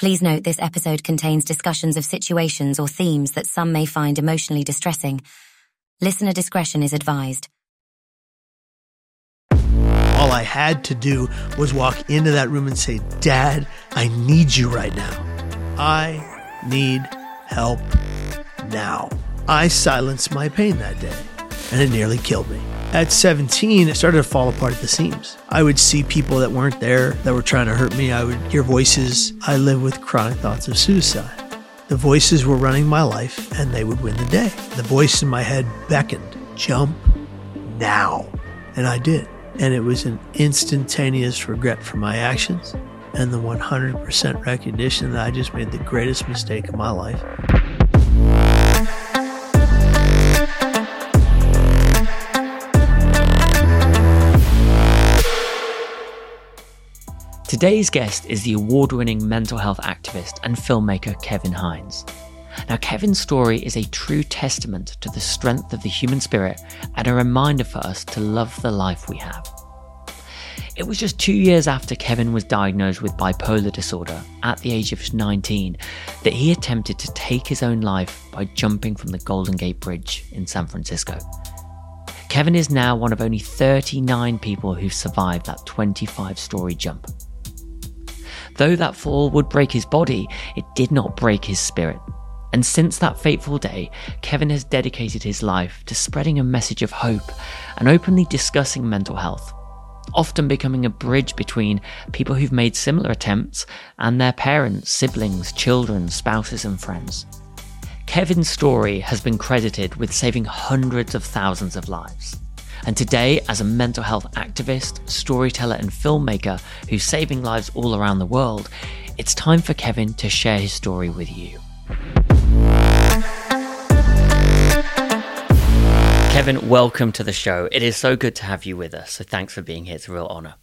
Please note this episode contains discussions of situations or themes that some may find emotionally distressing. Listener discretion is advised. All I had to do was walk into that room and say, Dad, I need you right now. I need help now. I silenced my pain that day, and it nearly killed me. At 17, it started to fall apart at the seams. I would see people that weren't there that were trying to hurt me. I would hear voices. I lived with chronic thoughts of suicide. The voices were running my life, and they would win the day. The voice in my head beckoned, jump now. And I did. And it was an instantaneous regret for my actions and the 100% recognition that I just made the greatest mistake of my life. Today's guest is the award winning mental health activist and filmmaker Kevin Hines. Now, Kevin's story is a true testament to the strength of the human spirit and a reminder for us to love the life we have. It was just two years after Kevin was diagnosed with bipolar disorder at the age of 19 that he attempted to take his own life by jumping from the Golden Gate Bridge in San Francisco. Kevin is now one of only 39 people who've survived that 25 story jump. Though that fall would break his body, it did not break his spirit. And since that fateful day, Kevin has dedicated his life to spreading a message of hope and openly discussing mental health, often becoming a bridge between people who've made similar attempts and their parents, siblings, children, spouses, and friends. Kevin's story has been credited with saving hundreds of thousands of lives. And today, as a mental health activist, storyteller, and filmmaker who's saving lives all around the world, it's time for Kevin to share his story with you. Kevin, welcome to the show. It is so good to have you with us. So thanks for being here. It's a real honor.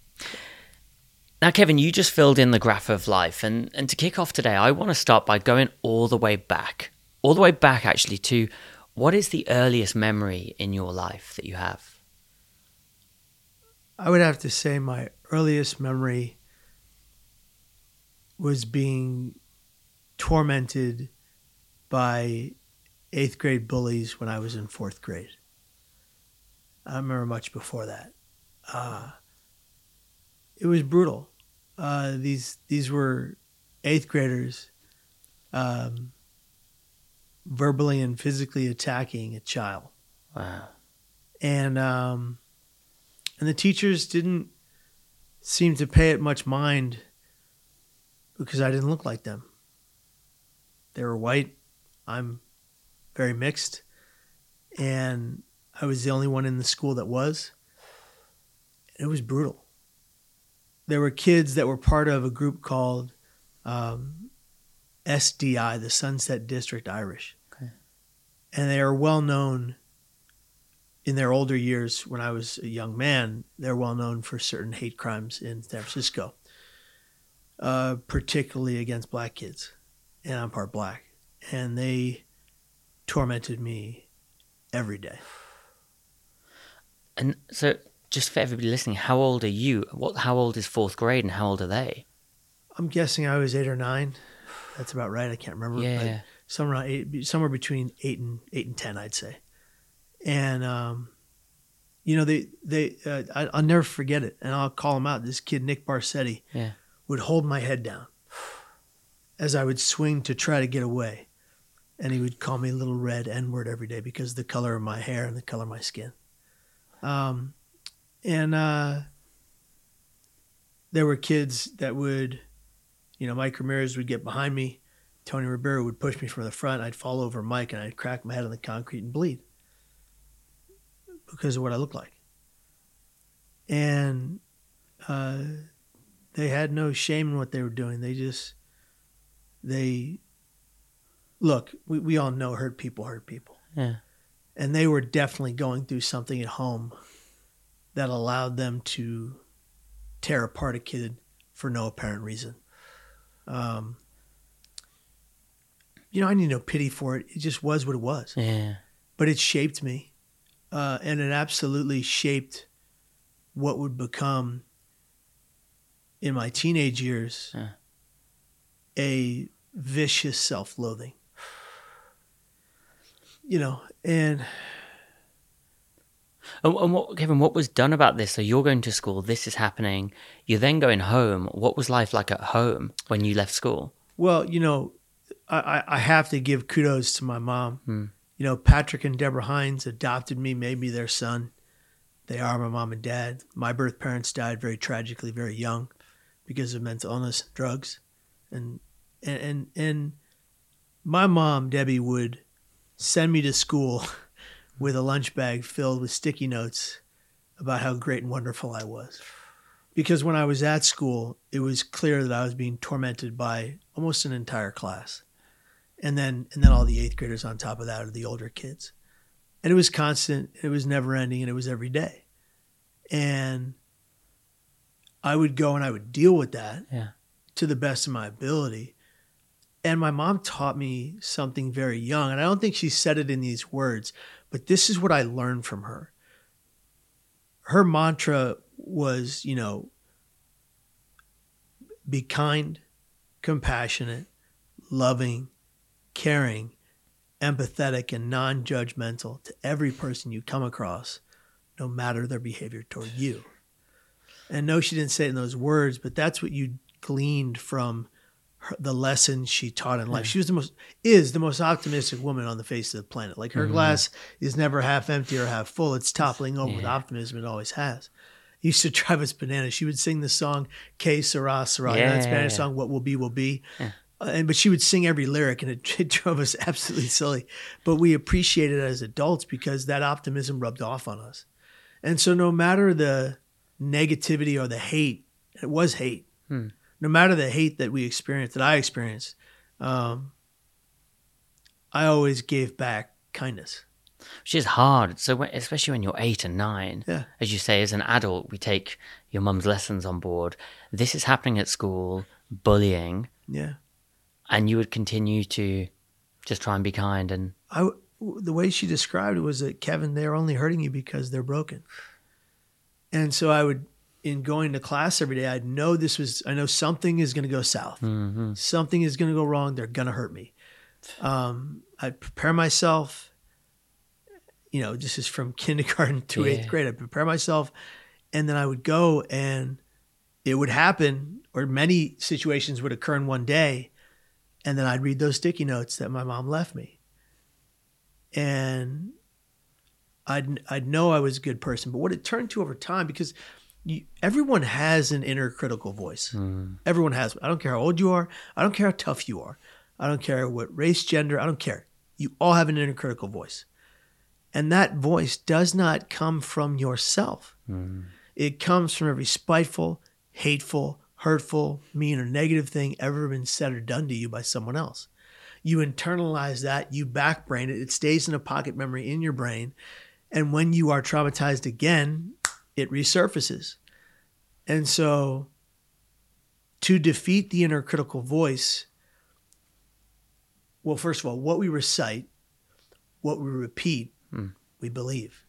Now, Kevin, you just filled in the graph of life. And, and to kick off today, I want to start by going all the way back, all the way back actually to what is the earliest memory in your life that you have? I would have to say my earliest memory was being tormented by eighth grade bullies when I was in fourth grade. I don't remember much before that. Uh, it was brutal. Uh, these these were eighth graders um, verbally and physically attacking a child. Wow. And um, and the teachers didn't seem to pay it much mind because I didn't look like them. They were white. I'm very mixed. And I was the only one in the school that was. It was brutal. There were kids that were part of a group called um, SDI, the Sunset District Irish. Okay. And they are well known in their older years, when I was a young man, they're well known for certain hate crimes in San Francisco, uh, particularly against black kids. And I'm part black. And they tormented me every day. And so, just for everybody listening, how old are you? What? How old is fourth grade, and how old are they? I'm guessing I was eight or nine. That's about right. I can't remember. Yeah. But somewhere eight, somewhere between eight and eight and ten, I'd say and um, you know they they uh, I, will never forget it, and I'll call him out. This kid Nick Barsetti yeah. would hold my head down as I would swing to try to get away, and he would call me little red N word every day because of the color of my hair and the color of my skin. Um, and uh, there were kids that would, you know, Mike Ramirez would get behind me. Tony Ribeiro would push me from the front. I'd fall over Mike and I'd crack my head on the concrete and bleed because of what I look like. And uh, they had no shame in what they were doing. They just, they, look, we, we all know hurt people hurt people. Yeah. And they were definitely going through something at home that allowed them to tear apart a kid for no apparent reason. Um, you know, I need no pity for it. It just was what it was. Yeah. But it shaped me uh, and it absolutely shaped what would become in my teenage years yeah. a vicious self-loathing. You know, and And, and what, Kevin, what was done about this? So you're going to school, this is happening. You're then going home. What was life like at home when you left school? Well, you know, I, I- I have to give kudos to my mom. You know, Patrick and Deborah Hines adopted me, made me their son. They are my mom and dad. My birth parents died very tragically, very young, because of mental illness, and drugs, and and and, and my mom Debbie would send me to school with a lunch bag filled with sticky notes about how great and wonderful I was. Because when I was at school, it was clear that I was being tormented by almost an entire class. And then and then all the eighth graders on top of that are the older kids. And it was constant, it was never ending, and it was every day. And I would go and I would deal with that Yeah. to the best of my ability. And my mom taught me something very young. And I don't think she said it in these words, but this is what I learned from her. Her mantra was, you know, be kind, compassionate, loving, caring, empathetic, and non judgmental to every person you come across, no matter their behavior toward you. And no, she didn't say it in those words, but that's what you gleaned from her, the lessons she taught in life. She was the most is the most optimistic woman on the face of the planet. Like her mm-hmm. glass is never half empty or half full; it's toppling over with optimism. It always has. It used to drive us bananas. She would sing the song "Que sera sera," know, that Spanish yeah. song "What will be will be." Uh, and but she would sing every lyric, and it, it drove us absolutely silly. But we appreciated it as adults because that optimism rubbed off on us. And so, no matter the negativity or the hate, it was hate. No matter the hate that we experienced, that I experienced, um, I always gave back kindness. Which is hard. So, when, especially when you're eight and nine, Yeah. as you say, as an adult, we take your mum's lessons on board. This is happening at school, bullying, Yeah. And you would continue to just try and be kind. And I the way she described it was that Kevin, they're only hurting you because they're broken. And so I would, in going to class every day, I'd know this was. I know something is going to go south. Something is going to go wrong. They're going to hurt me. Um, I'd prepare myself. You know, this is from kindergarten to Yeah. eighth grade. I'd prepare myself, and then I would go, and it would happen, or many situations would occur in one day, and then I'd read those sticky notes that my mom left me and I'd I'd know I was a good person. But what it turned to over time, because you, everyone has an inner critical voice. Mm. Everyone has. one. I don't care how old you are. I don't care how tough you are. I don't care what race, gender. I don't care. You all have an inner critical voice, and that voice does not come from yourself. Mm. It comes from every spiteful, hateful, hurtful, mean, or negative thing ever been said or done to you by someone else you internalize that, you backbrain it, it stays in a pocket memory in your brain. And when you are traumatized again, it resurfaces. And so to defeat the inner critical voice, well, first of all, what we recite, what we repeat, hmm. we believe.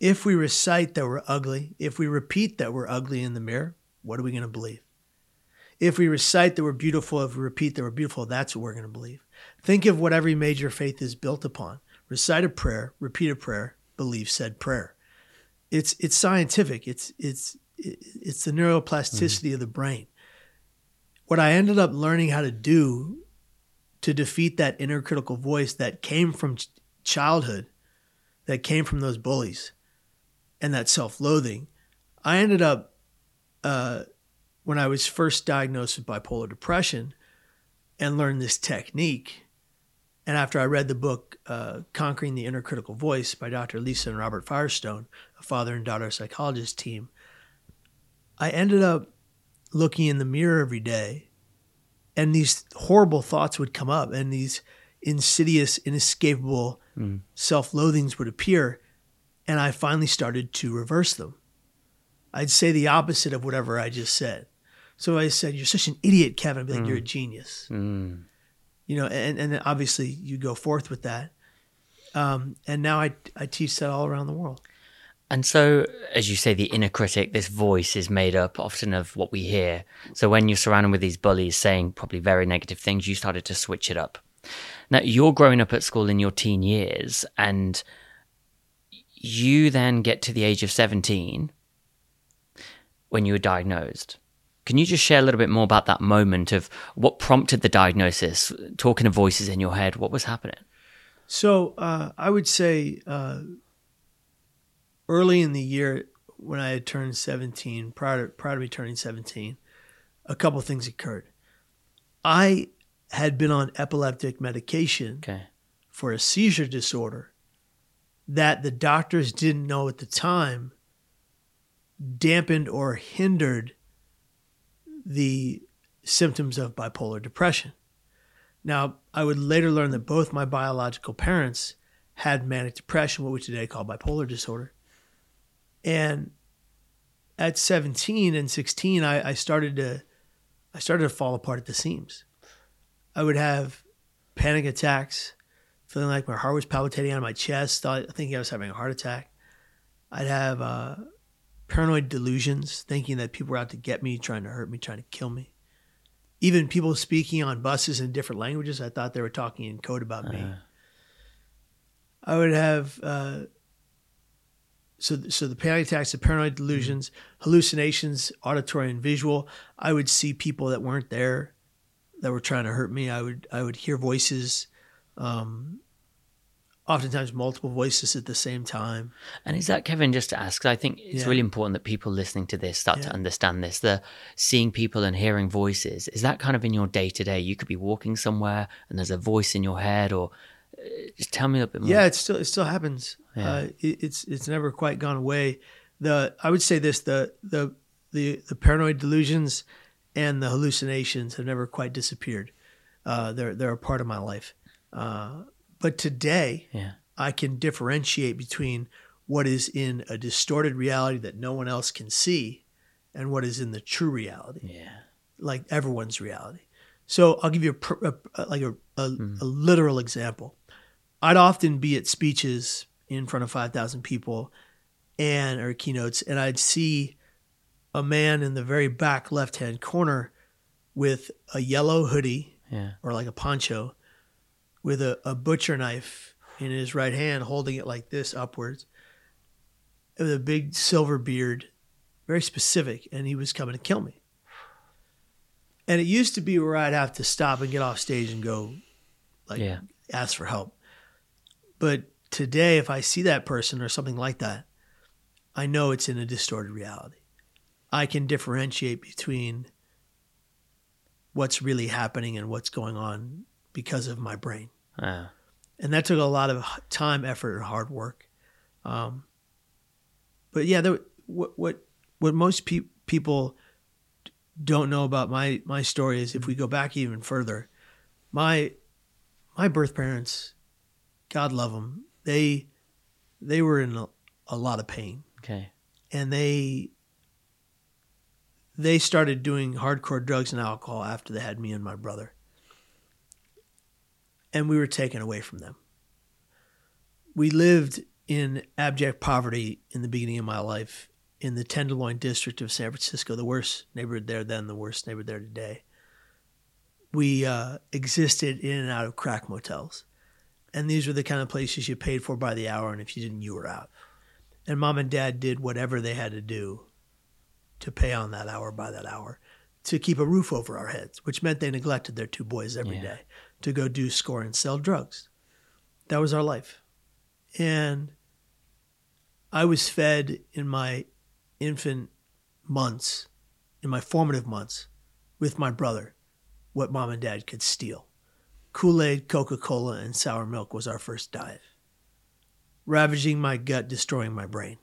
If we recite that we're ugly, if we repeat that we're ugly in the mirror, what are we going to believe? If we recite that we're beautiful, if we repeat that we're beautiful, that's what we're going to believe. Think of what every major faith is built upon. Recite a prayer, repeat a prayer, believe said prayer. It's it's scientific. It's it's it's the neuroplasticity mm-hmm. of the brain. What I ended up learning how to do to defeat that inner critical voice that came from ch- childhood, that came from those bullies, and that self-loathing, I ended up uh, when I was first diagnosed with bipolar depression and learned this technique. And after I read the book, uh, Conquering the Inner Critical Voice by Dr. Lisa and Robert Firestone, a father and daughter psychologist team, I ended up looking in the mirror every day and these horrible thoughts would come up and these insidious, inescapable self loathings would appear. And I finally started to reverse them. I'd say the opposite of whatever I just said. So I said, "You're such an idiot, Kevin." I'd be like, "You're a genius." Mm. You know, and and then obviously you go forth with that. Um, and now I I teach that all around the world. And so, as you say, the inner critic, this voice is made up often of what we hear. So, when you're surrounded with these bullies saying probably very negative things, you started to switch it up. Now, you're growing up at school in your teen years, and you then get to the age of 17 when you were diagnosed. Can you just share a little bit more about that moment of what prompted the diagnosis, talking to voices in your head? What was happening? So uh, I would say uh, early in the year when I had turned 17, prior to, prior to me turning 17, a couple things occurred. I had been on epileptic medication Okay. for a seizure disorder that the doctors didn't know at the time dampened or hindered the symptoms of bipolar depression. Now, I would later learn that both my biological parents had manic depression, what we today call bipolar disorder. And at 17 and 16, I, I started to I started to fall apart at the seams. I would have panic attacks, feeling like my heart was palpitating out of my chest, thinking I was having a heart attack. I'd have uh, paranoid delusions, thinking that people were out to get me, trying to hurt me, trying to kill me. Even people speaking on buses in different languages, I thought they were talking in code about me. I would have uh, so so the panic attacks, the paranoid delusions, hallucinations, auditory and visual. I would see people that weren't there, that were trying to hurt me. I would I would hear voices, um, oftentimes multiple voices at the same time. And is that Kevin? Just to ask? I think it's Yeah. really important that people listening to this start to understand this. The seeing people and hearing voices is that kind of in your day to day. You could be walking somewhere and there's a voice in your head, or uh, just tell me a little bit more. Yeah, it still it still happens. Yeah. Uh, it, it's it's never quite gone away. The I would say this the the the the paranoid delusions and the hallucinations have never quite disappeared. Uh, they're they're a part of my life. But today, yeah, I can differentiate between what is in a distorted reality that no one else can see, and what is in the true reality yeah, like everyone's reality. So I'll give you a, a, a like a, a, mm-hmm. a literal example. I'd often be at speeches in front of five thousand people, and or keynotes, and I'd see a man in the very back left hand corner with a yellow hoodie yeah. or like a poncho, with a, a butcher knife in his right hand, holding it like this upwards, with a big silver beard, very specific, and he was coming to kill me. And it used to be where I'd have to stop and get off stage and go, like, Yeah. ask for help. But today, if I see that person or something like that, I know it's in a distorted reality. I can differentiate between what's really happening and what's going on because of my brain. Ah, And that took a lot of time, effort, and hard work. Um, but yeah, there, what what what most pe- people don't know about my my story is if we go back even further, my my birth parents, God love them, they they were in a, a lot of pain okay. and they they started doing hardcore drugs and alcohol after they had me and my brother and we were taken away from them. We lived in abject poverty in the beginning of my life in the tenderloin district of san francisco the worst neighborhood there then the worst neighborhood there today. We uh, existed in and out of crack motels. And these were the kind of places you paid for by the hour and if you didn't you were out. And mom and dad did whatever they had to do to pay on that hour by that hour to keep a roof over our heads, which meant they neglected their two boys every day. Yeah. To go do score and sell drugs. That was our life. And I was fed in my infant months, in my formative months, with my brother, what mom and dad could steal. Kool Aid, Coca Cola, and sour milk was our first diet ravaging my gut, destroying my brain.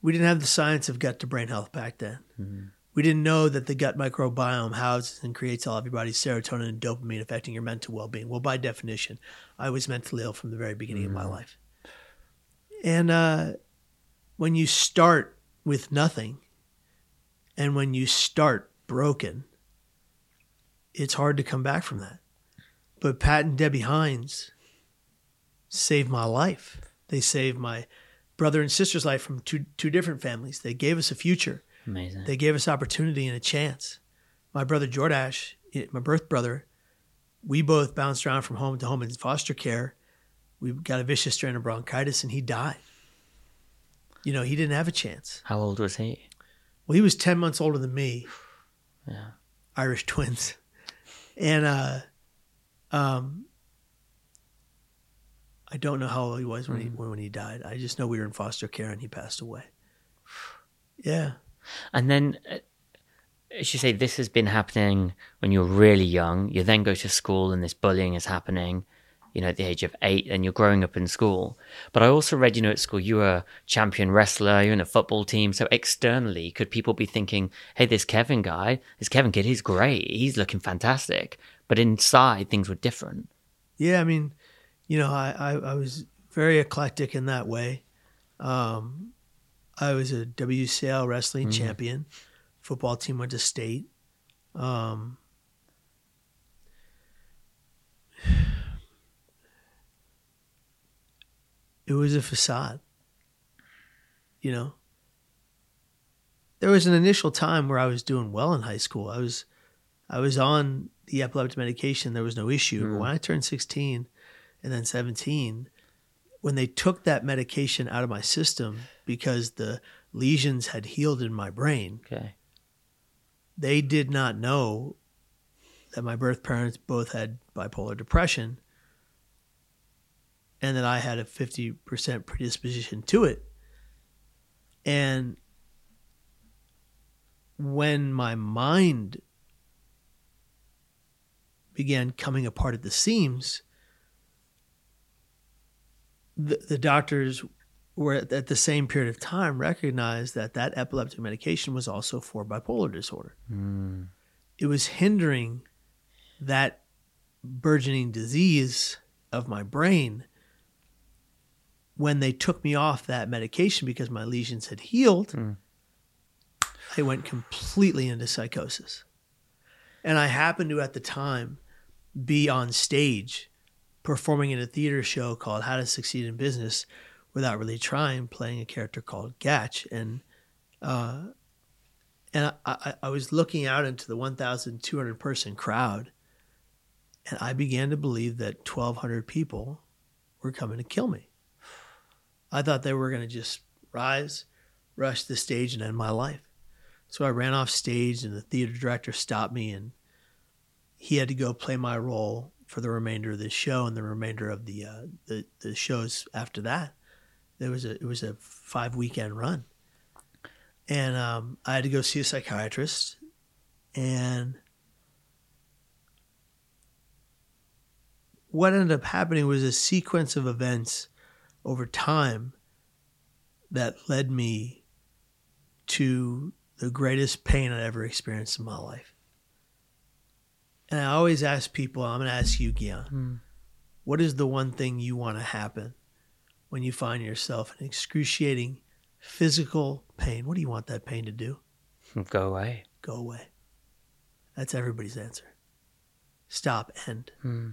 We didn't have the science of gut to brain health back then. Mm-hmm. We didn't know that the gut microbiome houses and creates all everybody's serotonin and dopamine affecting your mental well being. Well, by definition, I was mentally ill from the very beginning of my life. And uh, when you start with nothing and when you start broken, it's hard to come back from that. But Pat and Debbie Hines saved my life. They saved my brother and sister's life from two two different families. They gave us a future. Amazing. They gave us opportunity and a chance. My brother Jordash, my birth brother, we both bounced around from home to home in foster care. We got a vicious strain of bronchitis and he died. You know, he didn't have a chance. How old was he? Well, he was 10 months older than me. Yeah. Irish twins. And uh um I don't know how old he was when he when, when he died. I just know we were in foster care and he passed away. Yeah. And then, uh, as you say, this has been happening when you're really young. You then go to school and this bullying is happening, you know, at the age of eight, and you're growing up in school. But I also read, you know, at school, you were a champion wrestler, you're in a football team. So externally, could people be thinking, hey, this Kevin guy, this Kevin kid, he's great. He's looking fantastic. But inside, things were different. Yeah, I mean, you know, I, I, I was very eclectic in that way. Um, I was a WCL wrestling champion. Football team went to state. Um, it was a facade. You know, there was an initial time where I was doing well in high school. I was, I was on the epileptic medication. There was no issue. But when I turned sixteen, and then seventeen, when they took that medication out of my system because the lesions had healed in my brain, Okay. they did not know that my birth parents both had bipolar depression and that I had a 50% predisposition to it. And when my mind began coming apart at the seams, the, the doctors were at, at the same period of time recognized that that epileptic medication was also for bipolar disorder. Hmm. It was hindering that burgeoning disease of my brain when they took me off that medication because my lesions had healed. Hmm. I went completely into psychosis. And I happened to, at the time, be on stage performing in a theater show called How to Succeed in Business Without Really Trying, playing a character called Gatch. And uh, and I, I, I was looking out into the 1,200 person crowd, and I began to believe that 1,200 people were coming to kill me. I thought they were going to just rise, rush the stage, and end my life. So I ran off stage, and the theater director stopped me, and he had to go play my role for the remainder of the show and the remainder of the uh, the, the shows after that. There was a it was a five weekend run, and um, I had to go see a psychiatrist, and what ended up happening was a sequence of events over time that led me to the greatest pain I'd ever experienced in my life. And I always ask people, I'm going to ask you, Gian, what is the one thing you want to happen when you find yourself in excruciating physical pain? What do you want that pain to do? Go away. Go away. That's everybody's answer. Stop, end. Hmm.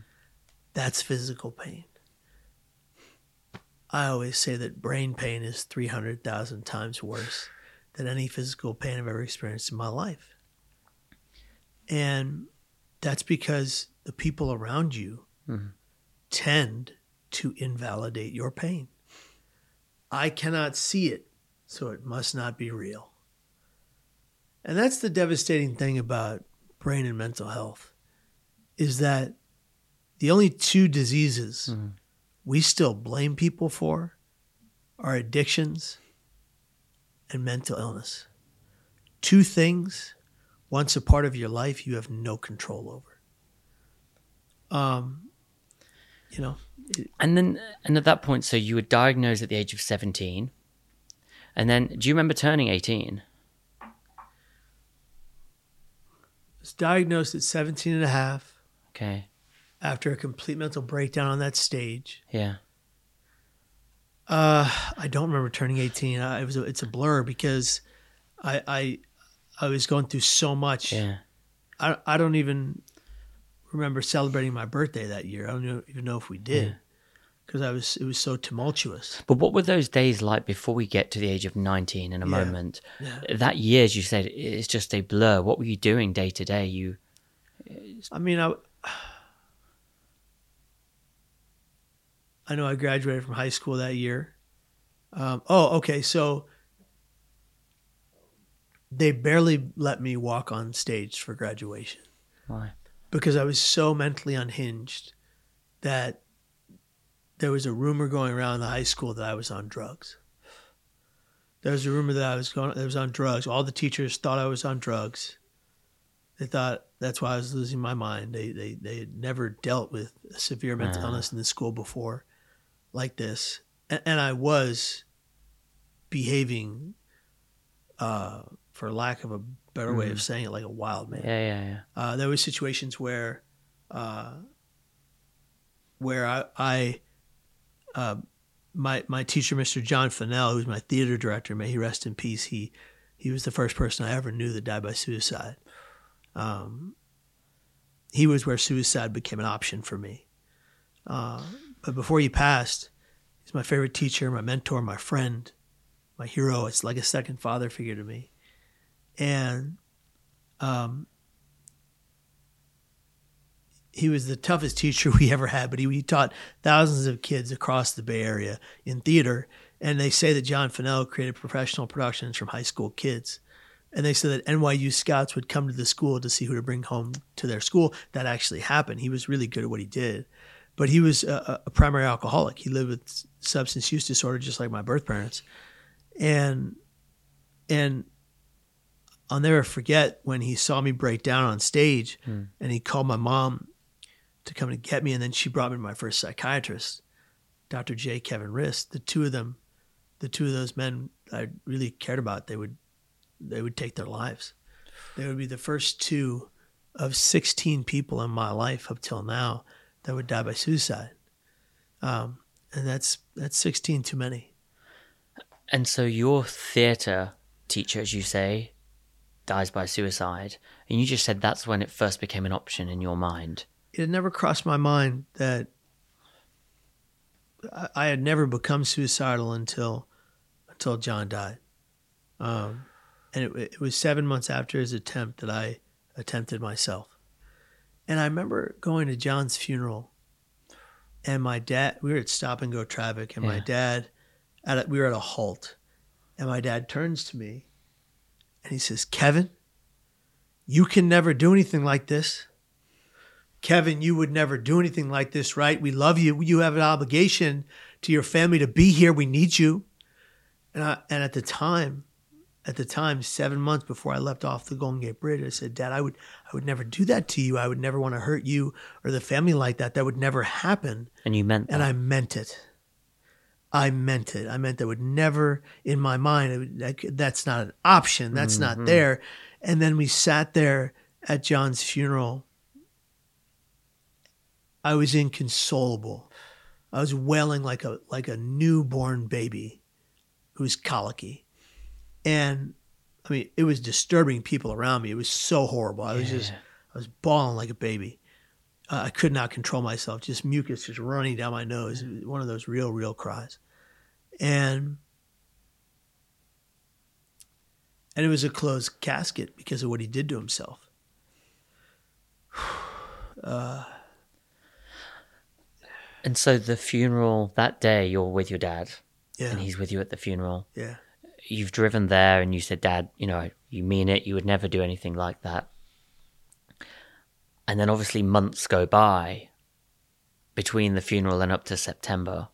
That's physical pain. I always say that brain pain is 300,000 times worse than any physical pain I've ever experienced in my life. And that's because the people around you hmm. tend to invalidate your pain. I cannot see it, so it must not be real. And that's the devastating thing about brain and mental health is that the only two diseases we still blame people for are addictions and mental illness. Two things, once a part of your life, you have no control over. Um, you know, And then, and at that point, so you were diagnosed at the age of 17. And then, do you remember turning 18? I was diagnosed at 17 and a half Okay. after a complete mental breakdown on that stage. Yeah. Uh, I don't remember turning 18. I, it was a, it's a blur because I, I I was going through so much. Yeah. I I don't even remember celebrating my birthday that year. I don't even know if we did because I was it was so tumultuous. But what were those days like before we get to the age of 19 in a Yeah. moment? Yeah. That year, as you said, it's just a blur. What were you doing day to day? You, I mean, I I know I graduated from high school that year. Um, oh, okay. So they barely let me walk on stage for graduation why? Because I was so mentally unhinged that there was a rumor going around the high school that I was on drugs. There was a rumor that I was going. I was on drugs. All the teachers thought I was on drugs. They thought that's why I was losing my mind. They they they had never dealt with a severe mental Ah. illness in the school before, like this, and, and I was behaving, uh, for lack of a better way of saying it, like a wild man. Yeah, yeah, yeah. Uh, there were situations where, uh, where I, I uh, my my teacher, Mr. John Fennell, who's my theater director, may he rest in peace. He he was the first person I ever knew that died by suicide. Um, he was where suicide became an option for me. Uh, but before he passed, he's my favorite teacher, my mentor, my friend, my hero. It's like a second father figure to me. And um, he was the toughest teacher we ever had, but he, he taught thousands of kids across the Bay Area in theater. And they say that John Fennell created professional productions from high school kids. And they said that NYU scouts would come to the school to see who to bring home to their school. That actually happened. He was really good at what he did. But he was a, a primary alcoholic. He lived with substance use disorder, just like my birth parents. And, and I'll never forget when he saw me break down on stage and he called my mom to come and get me. And then she brought me to my first psychiatrist, Dr. J. Kevin Rist. The two of them, the two of those men I really cared about, they would, they would take their lives. They would be the first two of 16 people in my life up till now that would die by suicide. Um, and that's, that's 16 too many. And so your theatre teacher, as you say, dies by suicide, and you just said that's when it first became an option in your mind. it had never crossed my mind that I, had never become suicidal until until John died. Um, and it, it was seven months after his attempt that I attempted myself. And I remember going to John's funeral, and my dad. We were at stop and go traffic, and my dad, at a, we were at a halt, and my dad turns to me, and he says, "Kevin, you can never do anything like this." Kevin, you would never do anything like this, right? We love you. You have an obligation to your family to be here. We need you. And I, and at the time, at the time, seven months before I left off the Golden Gate Bridge, I said, Dad, I would I would never do that to you. I would never want to hurt you or the family like that. That would never happen. And you meant that. And I meant it. I meant it. I meant that would never, in my mind, that's not an option. That's not mm-hmm. there. And then we sat there at John's funeral. I was inconsolable. I was wailing like a like a newborn baby who's colicky, and I mean it was disturbing people around me. It was so horrible. I was just I was bawling like a baby. Uh, I could not control myself. Just mucus just running down my nose. One of those real, real cries, and and it was a closed casket because of what he did to himself. and so the funeral that day, you're with your dad, Yeah, and he's with you at the funeral. yeah, You've driven there, and you said, "Dad, you know, you mean it. You would never do anything like that." And then obviously months go by between the funeral and up to September.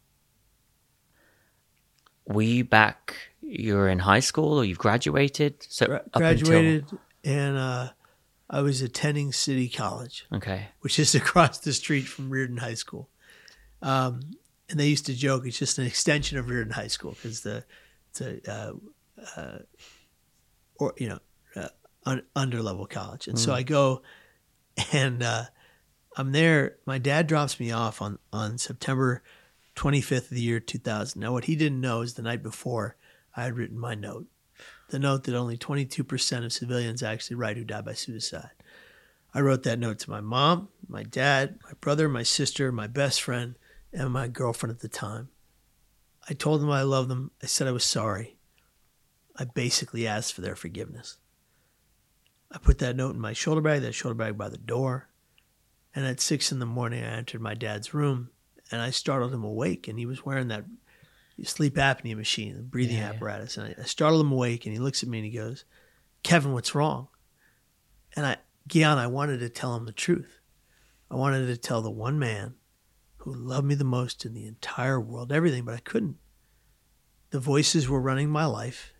Were you back? You were in high school, or you've graduated? So Gra- up until- graduated, and uh, I was attending City College. okay. which is across the street from Riordan High School. Um, and they used to joke it's just an extension of Riordan High School because the it's a uh, uh, or you know uh, un, under level college. And so I go, and uh, I'm there. My dad drops me off on on September 25th of the year 2000. Now what he didn't know is the night before I had written my note, the note that only 22% of civilians actually write who die by suicide. I wrote that note to my mom, my dad, my brother, my sister, my best friend, and my girlfriend at the time. I told them I loved them. I said I was sorry. I basically asked for their forgiveness. I put that note in my shoulder bag, that shoulder bag by the door. And at six in the morning, I entered my dad's room and I startled him awake. And he was wearing that sleep apnea machine, the breathing Yeah, apparatus. And I, I startled him awake and he looks at me and he goes, Kevin, what's wrong? And I, Gian, I wanted to tell him the truth. I wanted to tell the one man who loved me the most in the entire world, everything, but I couldn't. The voices were running my life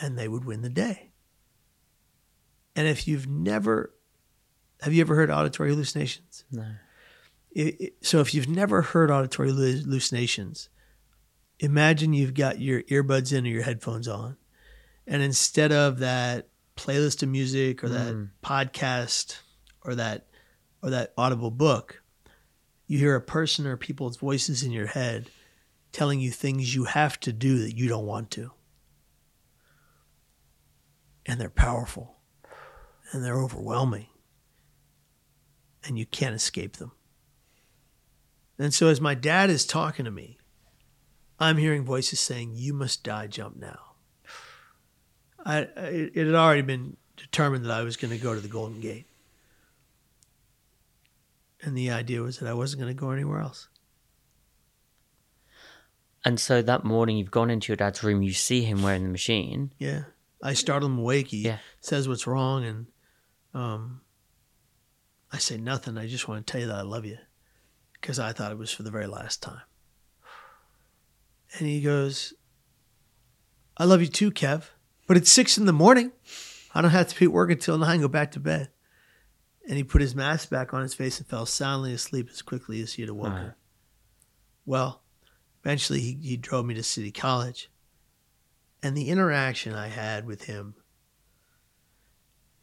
and they would win the day. And if you've never, have you ever heard auditory hallucinations? No. It- it- so if you've never heard auditory hallucinations, imagine you've got your earbuds in or your headphones on, and instead of that playlist of music or that Mm. podcast or that or that audible book, you hear a person or people's voices in your head telling you things you have to do that you don't want to. And they're powerful and they're overwhelming and you can't escape them. And so, as my dad is talking to me, I'm hearing voices saying, You must die, jump now. I, it had already been determined that I was going to go to the Golden Gate. And the idea was that I wasn't going to go anywhere else. And so that morning, you've gone into your dad's room. You see him wearing the machine. Yeah. I startle him awake. He Yeah. says what's wrong. And um, I say nothing. I just want to tell you that I love you because I thought it was for the very last time. And he goes, I love you too, Kev. But it's six in the morning. I don't have to be at work until nine, go back to bed. And he put his mask back on his face and fell soundly asleep as quickly as he had awoken. Right. Well, eventually he, he drove me to City College. And the interaction I had with him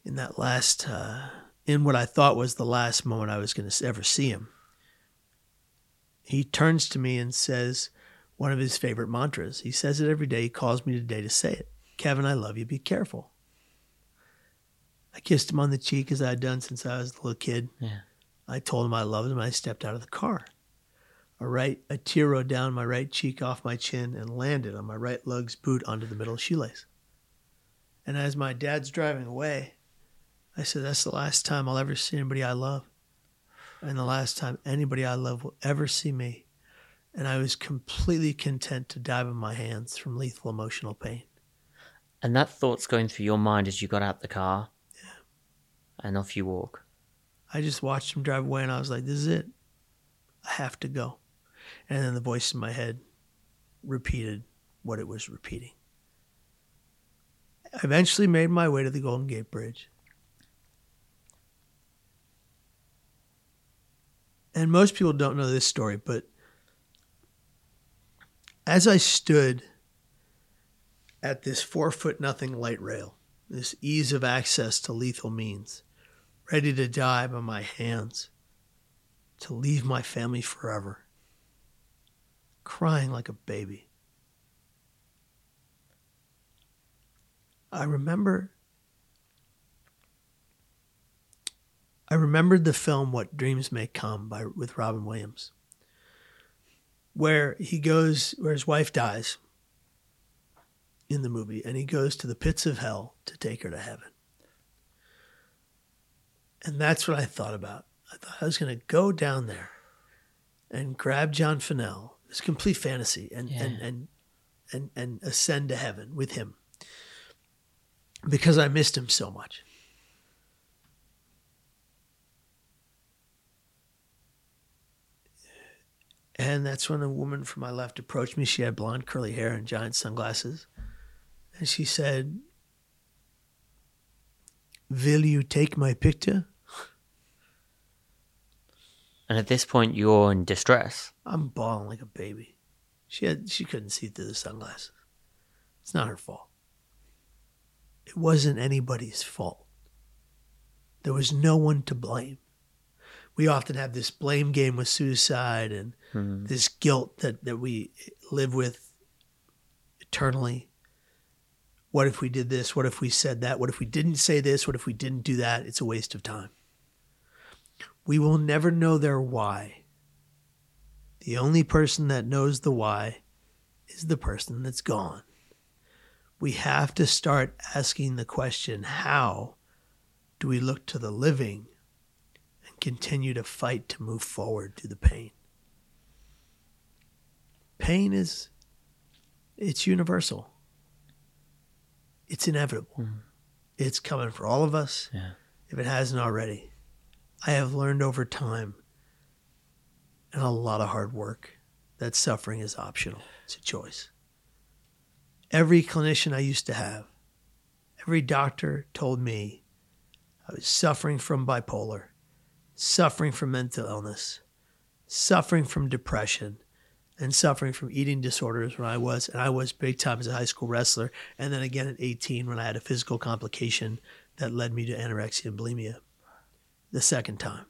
in that last, uh, in what I thought was the last moment I was going to ever see him, he turns to me and says one of his favorite mantras. He says it every day. He calls me today to say it. Kevin, I love you. Be careful. I kissed him on the cheek as I had done since I was a little kid. Yeah. I told him I loved him. I stepped out of the car. A right, a tear rode down my right cheek off my chin and landed on my right Lugz boot onto the middle shoelace. And as my dad's driving away, I said, That's the last time I'll ever see anybody I love. And the last time anybody I love will ever see me. And I was completely content to die in my hands from lethal emotional pain. And that thought's going through your mind as you got out the car. Yeah. And off you walk. I just watched him drive away and I was like, This is it. I have to go. And then the voice in my head repeated what it was repeating. I eventually made my way to the Golden Gate Bridge. And most people don't know this story, but as I stood at this four foot nothing light rail, this ease of access to lethal means, ready to die by my hands, to leave my family forever, crying like a baby. I remember I remembered the film What Dreams May Come by with Robin Williams. Where he goes where his wife dies in the movie and he goes to the pits of hell to take her to heaven. And that's what I thought about. I thought I was going to go down there and grab John Fennell. It's a complete fantasy and, and, and, and, and ascend to heaven with him because I missed him so much. And that's when a woman from my left approached me. She had blonde curly hair and giant sunglasses. And she said, Will you take my picture? And at this point, you're in distress. I'm bawling like a baby. She had she couldn't see through the sunglasses. It's not her fault. It wasn't anybody's fault. There was no one to blame. We often have this blame game with suicide and Hmm. this guilt that, that we live with eternally. What if we did this? What if we said that? What if we didn't say this? What if we didn't do that? It's a waste of time. We will never know their why. The only person that knows the why is the person that's gone. We have to start asking the question how do we look to the living continue to fight to move forward through the pain? Pain is it's universal. It's inevitable. Mm-hmm. It's coming for all of us Yeah. if it hasn't already. I have learned over time and a lot of hard work that suffering is optional. It's a choice. Every clinician I used to have, every doctor told me I was suffering from bipolar, suffering from mental illness, suffering from depression, and suffering from eating disorders when I was, and I was big time as a high school wrestler, and then again at 18 when I had a physical complication that led me to anorexia and bulimia the second time.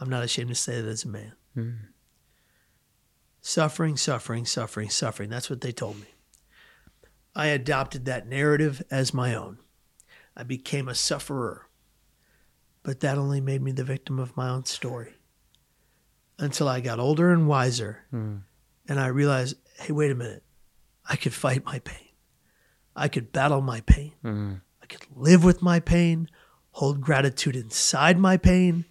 I'm not ashamed to say that as a man. Hmm. Suffering, suffering, suffering, suffering. That's what they told me. I adopted that narrative as my own. I became a sufferer. But that only made me the victim of my own story. Until I got older and wiser hmm. and I realized hey, wait a minute. I could fight my pain. I could battle my pain. Hmm. I could live with my pain, hold gratitude inside my pain,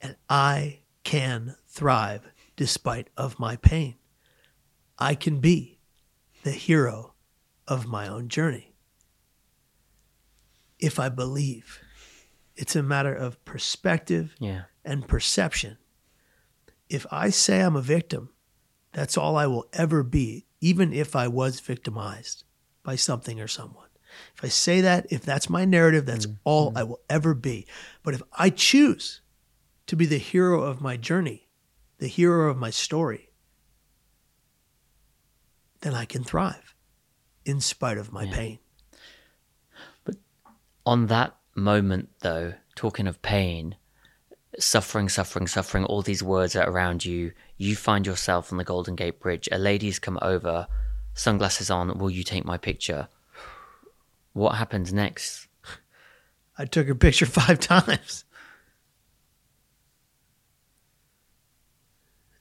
and I can thrive despite of my pain. I can be the hero of my own journey. If I believe, it's a matter of perspective Yeah. and perception. If I say I'm a victim, that's all I will ever be, even if I was victimized by something or someone. If I say that, if that's my narrative, that's mm-hmm. all I will ever be. But if I choose to be the hero of my journey, the hero of my story, then I can thrive in spite of my pain. But on that moment, though, talking of pain, suffering, suffering, suffering, all these words are around you. You find yourself on the Golden Gate Bridge. A lady's come over, sunglasses on. Will you take my picture? What happens next? I took her picture five times.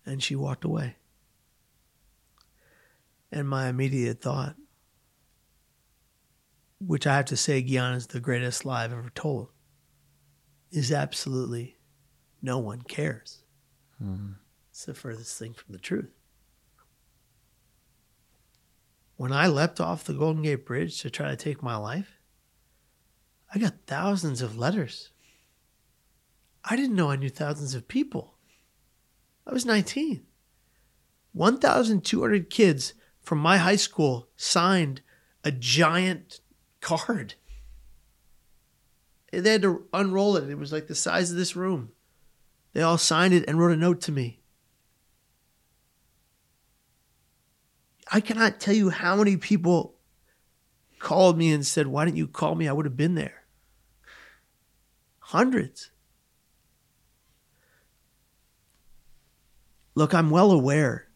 And she walked away. And my immediate thought, which I have to say, Guyana is the greatest lie I've ever told, is absolutely no one cares. Hmm. It's the furthest thing from the truth. When I leapt off the Golden Gate Bridge to try to take my life, I got thousands of letters. I didn't know I knew thousands of people. I was 19. 1,200 kids from my high school signed a giant card. And They had to unroll it. It was like the size of this room. They all signed it and wrote a note to me. I cannot tell you how many people called me and said, Why didn't you call me? I would have been there. Hundreds. Look, I'm well aware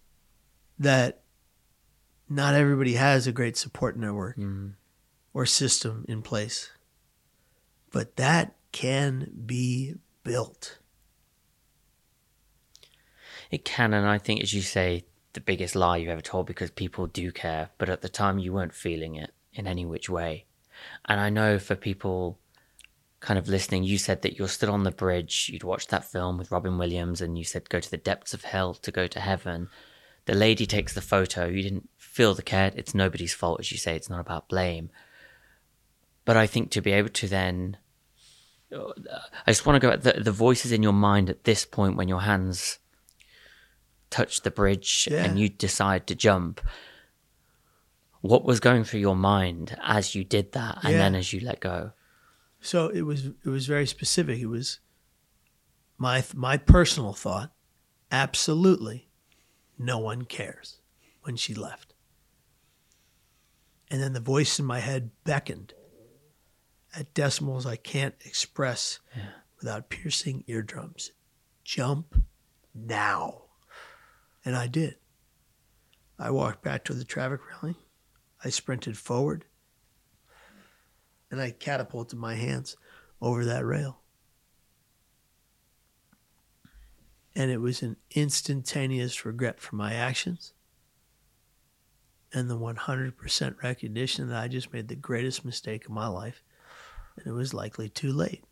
that not everybody has a great support network mm-hmm. Or system in place, but that can be built. It can, and I think, as you say, the biggest lie you've ever told because people do care, but at the time you weren't feeling it in any which way. And I know for people kind of listening, you said that you're still on the bridge. You'd watched that film with Robin Williams, and you said go to the depths of hell to go to heaven. The lady takes the photo. You didn't feel the care. It's nobody's fault, as you say. It's not about blame. But I think to be able to then uh, I just want to go at the, the voices in your mind at this point when your hands touch the bridge Yeah. and you decide to jump. What was going through your mind as you did that and Yeah. then as you let go? So it was it was very specific. It was my my personal thought. Absolutely, no one cares when she left. And then the voice in my head beckoned at decibels I can't express without piercing eardrums. Jump now. And I did. I walked back to the traffic railing. I sprinted forward and I catapulted my hands over that rail. And it was an instantaneous regret for my actions and the 100% recognition that I just made the greatest mistake of my life. And it was likely too late.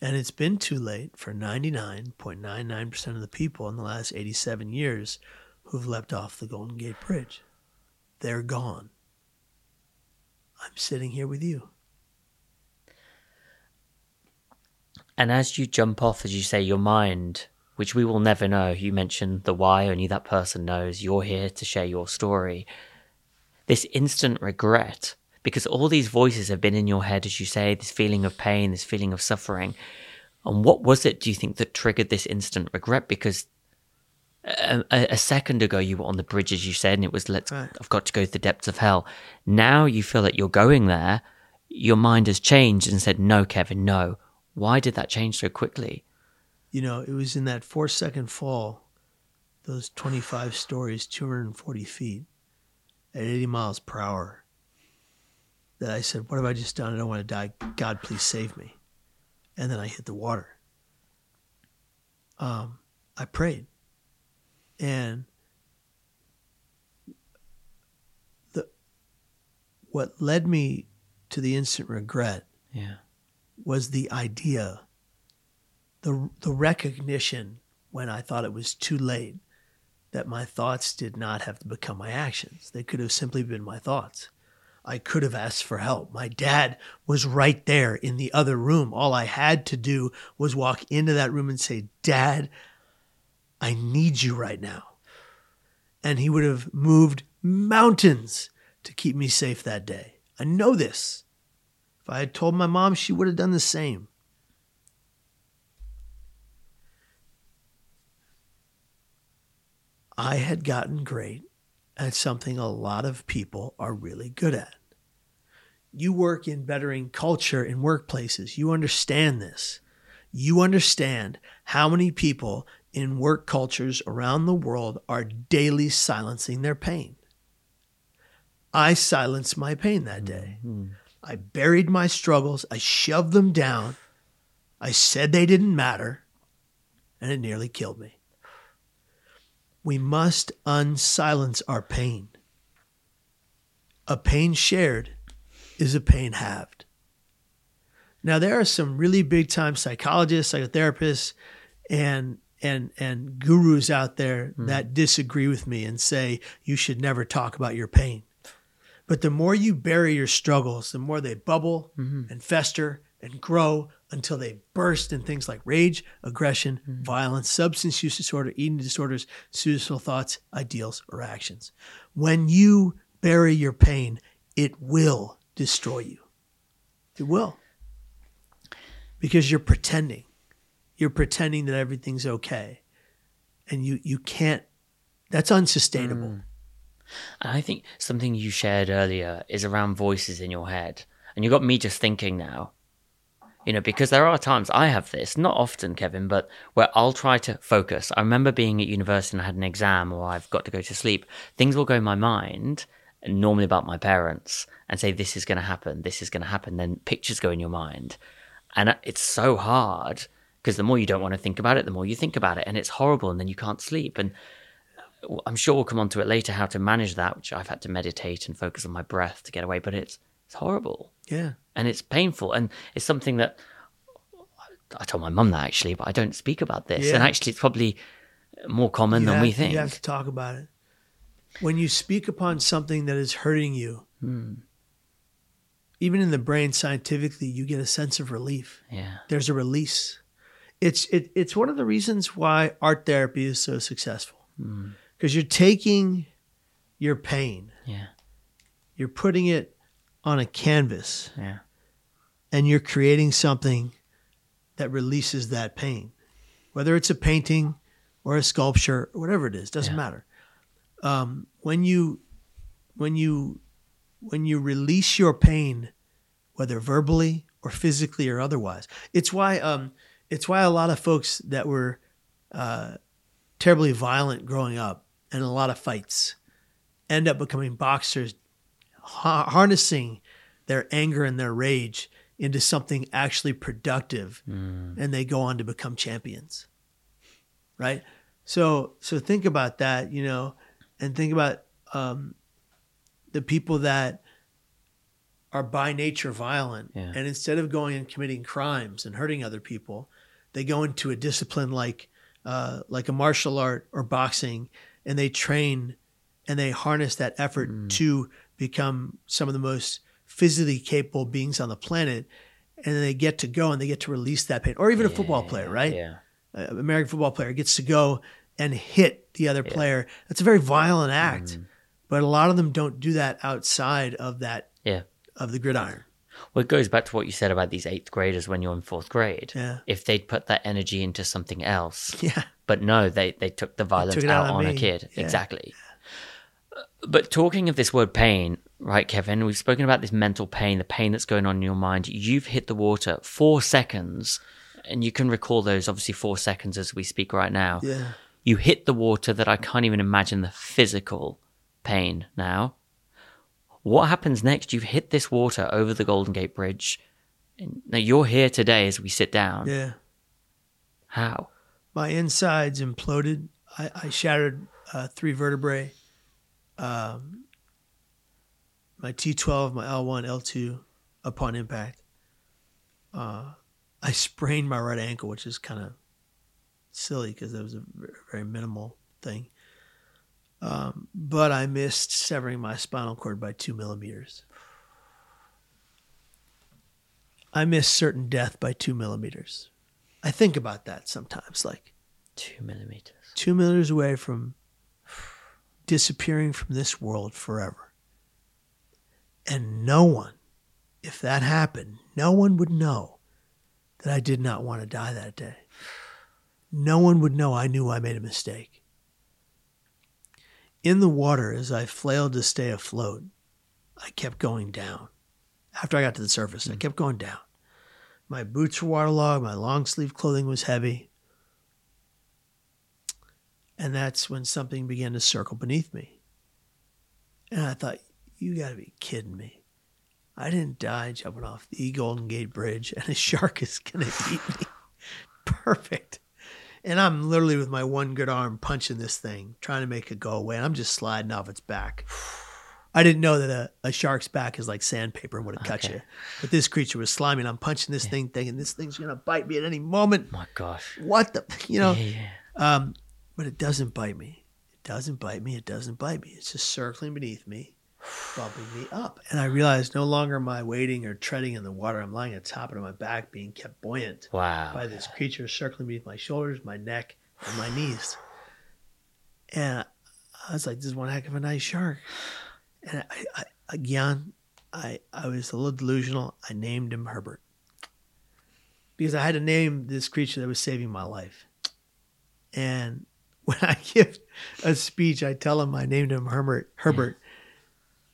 And it's been too late for 99.99% of the people in the last 87 years who've leapt off the Golden Gate Bridge. They're gone. I'm sitting here with you. And as you jump off, as you say, your mind, which we will never know, you mentioned the why, only that person knows, you're here to share your story. This instant regret, because all these voices have been in your head, as you say, this feeling of pain, this feeling of suffering. And what was it, do you think, that triggered this instant regret? Because a, a, second ago you were on the bridge, as you said, and it was, let's, right. I've got to go to the depths of hell. Now you feel that you're going there. Your mind has changed and said, no, Kevin, no. Why did that change so quickly? You know, it was in that four second fall, those 25 stories, 240 feet at 80 miles per hour, that I said, What have I just done? I don't want to die. God, please save me. And then I hit the water. Um, I prayed. And the what led me to the instant regret yeah was the idea, the, the recognition when I thought it was too late that my thoughts did not have to become my actions. They could have simply been my thoughts. I could have asked for help. My dad was right there in the other room. All I had to do was walk into that room and say, Dad, I need you right now. And he would have moved mountains to keep me safe that day. I know this. If I had told my mom, she would have done the same. I had gotten great at something a lot of people are really good at. You work in bettering culture in workplaces. You understand this. You understand how many people in work cultures around the world are daily silencing their pain. I silenced my pain that day. Mm-hmm. I buried my struggles. I shoved them down. I said they didn't matter, and it nearly killed me. We must unsilence our pain. A pain shared is a pain halved. Now there are some really big time psychologists, psychotherapists, and and and gurus out there mm. that disagree with me and say you should never talk about your pain. But the more you bury your struggles, the more they bubble mm-hmm. and fester and grow until they burst in things like rage, aggression, mm-hmm. violence, substance use disorder, eating disorders, suicidal thoughts, ideals, or actions. When you bury your pain, it will destroy you. It will. Because you're pretending. You're pretending that everything's okay. And you you can't that's unsustainable. Mm. And I think something you shared earlier is around voices in your head. And you got me just thinking now, you know, because there are times I have this, not often, Kevin, but where I'll try to focus. I remember being at university and I had an exam or I've got to go to sleep. Things will go in my mind, normally about my parents, and say, this is going to happen, this is going to happen. Then pictures go in your mind. And it's so hard because the more you don't want to think about it, the more you think about it. And it's horrible. And then you can't sleep. And I'm sure we'll come on to it later how to manage that, which I've had to meditate and focus on my breath to get away. But it's it's horrible. Yeah, and it's painful, and it's something that I told my mum that actually, but I don't speak about this. Yeah. And actually, it's probably more common you than have, we think. You have to talk about it. When you speak upon something that is hurting you, hmm. even in the brain scientifically, you get a sense of relief. Yeah, there's a release. It's it, it's one of the reasons why art therapy is so successful. Hmm because you're taking your pain, yeah, you're putting it on a canvas, yeah, and you're creating something that releases that pain, whether it's a painting or a sculpture or whatever it is, doesn't yeah. matter. Um, when you when you when you release your pain, whether verbally or physically or otherwise, it's why um, it's why a lot of folks that were uh, terribly violent growing up and a lot of fights, end up becoming boxers, ha- harnessing their anger and their rage into something actually productive, mm. and they go on to become champions. right? So so think about that, you know, and think about um, the people that are by nature violent, Yeah. and instead of going and committing crimes and hurting other people, they go into a discipline like uh, like a martial art or boxing, and they train and they harness that effort Mm. to become some of the most physically capable beings on the planet. And then they get to go and they get to release that pain, or even a football player, right? Yeah. uh, American football player gets to go and hit the other player. That's a very violent act, Mm. but a lot of them don't do that outside of that Yeah. of the gridiron. Well, it goes back to what you said about these eighth graders when you're in fourth grade. Yeah. If they'd put that energy into something else, Yeah, but no, they, they took the violence took out, out on on a kid. Yeah. Exactly. But talking of this word pain, right, Kevin, we've spoken about this mental pain, the pain that's going on in your mind. You've hit the water four seconds, and you can recall those obviously four seconds as we speak right now. yeah. You hit the water that I can't even imagine the physical pain now. What happens next? You've hit this water over the Golden Gate Bridge. And now you're here today as we sit down. Yeah. How? My insides imploded. I, I shattered uh, three vertebrae. Um, my T12, my L1, L2 upon impact. Uh, I sprained my right ankle, which is kind of silly because it was a very, minimal thing. Um, but I missed severing my spinal cord by two millimeters. I missed certain death by two millimeters. I think about that sometimes, like Two millimeters. two millimeters away from disappearing from this world forever. And no one, if that happened, no one would know that I did not want to die that day. No one would know I knew I made a mistake. In the water, as I flailed to stay afloat, I kept going down. After I got to the surface, I hmm. kept going down. My boots were waterlogged, my long sleeve clothing was heavy. And that's when something began to circle beneath me. And I thought, you got to be kidding me. I didn't die jumping off the Golden Gate Bridge, and a shark is going to eat me. Perfect. And I'm literally with my one good arm punching this thing, trying to make it go away. And I'm just sliding off its back. I didn't know that a, a shark's back is like sandpaper and would have cut you. But this creature was slimy, and I'm punching this thing, thinking this thing's going to bite me at any moment. My gosh. What the, you know? Yeah, yeah. Um, but it doesn't bite me. It doesn't bite me. It doesn't bite me. It's just circling beneath me, bumping me up. And I realized no longer am I wading or treading in the water. I'm lying on top of my back, being kept buoyant Wow. by this creature circling beneath my shoulders, my neck, and my knees. And I was like, this is one heck of a nice shark. And I, I again, I, I was a little delusional. I named him Herbert because I had to name this creature that was saving my life. And when I give a speech, I tell him I named him Herbert. Herbert,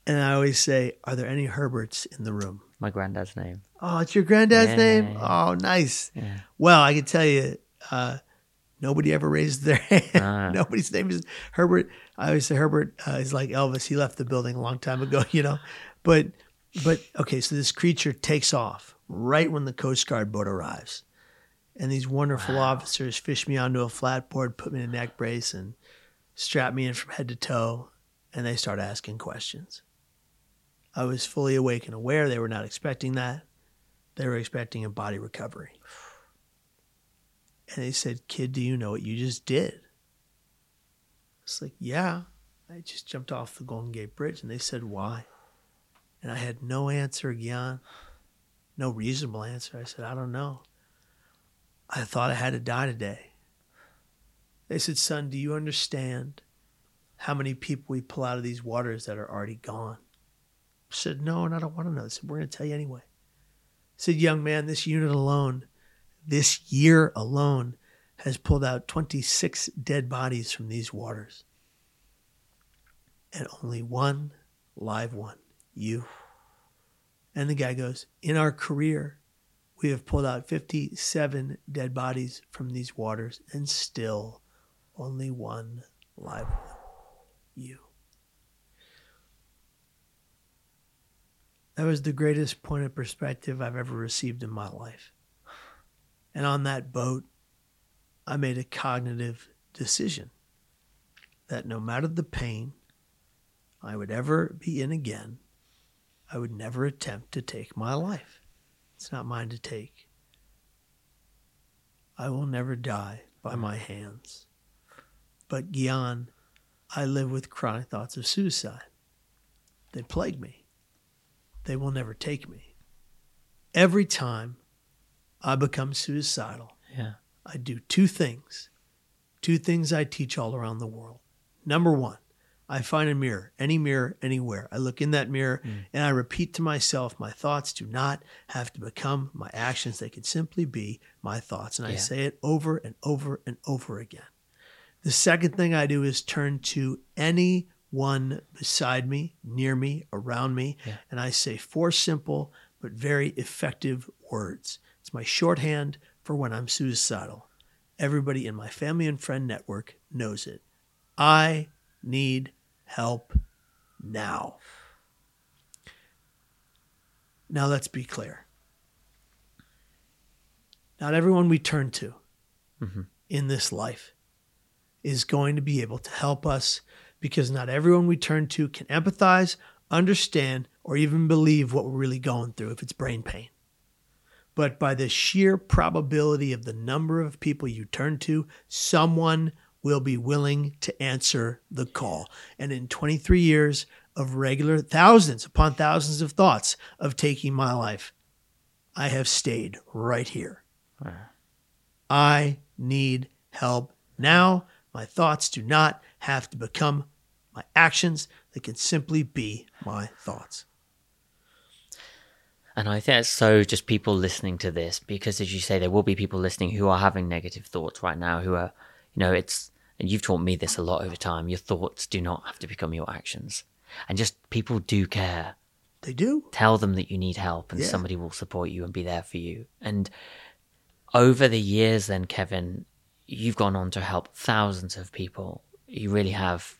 and I always say, "Are there any Herberts in the room?" My granddad's name. Oh, it's your granddad's Yeah, name. Oh, nice. Yeah. Well, I can tell you, uh, nobody ever raised their hand. Ah. Nobody's name is Herbert. I always say Herbert uh, is like Elvis. He left the building a long time ago, you know. But, but okay, so this creature takes off right when the Coast Guard boat arrives, and these wonderful officers fish me onto a flatboard, put me in a neck brace, and strap me in from head to toe, and they start asking questions. I was fully awake and aware. They were not expecting that. They were expecting a body recovery. And they said, Kid, do you know what you just did? It's like, Yeah. I just jumped off the Golden Gate Bridge. And they said, Why? And I had no answer, Gian. No reasonable answer. I said, I don't know. I thought I had to die today. They said, Son, do you understand how many people we pull out of these waters that are already gone? I said, No, and I don't want to know. They said, We're going to tell you anyway. I said, Young man, this unit alone, this year alone, has pulled out 26 dead bodies from these waters. And only one live one, you. And the guy goes, In our career, we have pulled out 57 dead bodies from these waters, and still only one live one, you. That was the greatest point of perspective I've ever received in my life. And on that boat, I made a cognitive decision that no matter the pain I would ever be in again, I would never attempt to take my life. It's not mine to take. I will never die by my hands. But Gian, I live with chronic thoughts of suicide. They plague me. They will never take me. Every time I become suicidal, Yeah. I do two things. Two things I teach all around the world. Number one, I find a mirror, any mirror, anywhere. I look in that mirror hmm. and I repeat to myself, my thoughts do not have to become my actions. They can simply be my thoughts. And I say it over and over and over again. The second thing I do is turn to anyone beside me, near me, around me, Yeah. and I say four simple but very effective words. It's my shorthand for when I'm suicidal. Everybody in my family and friend network knows it. I need help now. Now let's be clear. Not everyone we turn to mm-hmm. in this life is going to be able to help us because not everyone we turn to can empathize, understand, or even believe what we're really going through if it's brain pain. But by the sheer probability of the number of people you turn to, someone will be willing to answer the call. And in 23 years of regular thousands upon thousands of thoughts of taking my life, I have stayed right here. I need help now. My thoughts do not have to become my actions, they can simply be my thoughts. And I think it's so just people listening to this because, as you say, there will be people listening who are having negative thoughts right now. Who are, know, it's and you've taught me this a lot over time. Your thoughts do not have to become your actions, and just people do care. They do. Tell them that you need help, and Yeah. somebody will support you and be there for you. And over the years, then Kevin, you've gone on to help thousands of people. You really have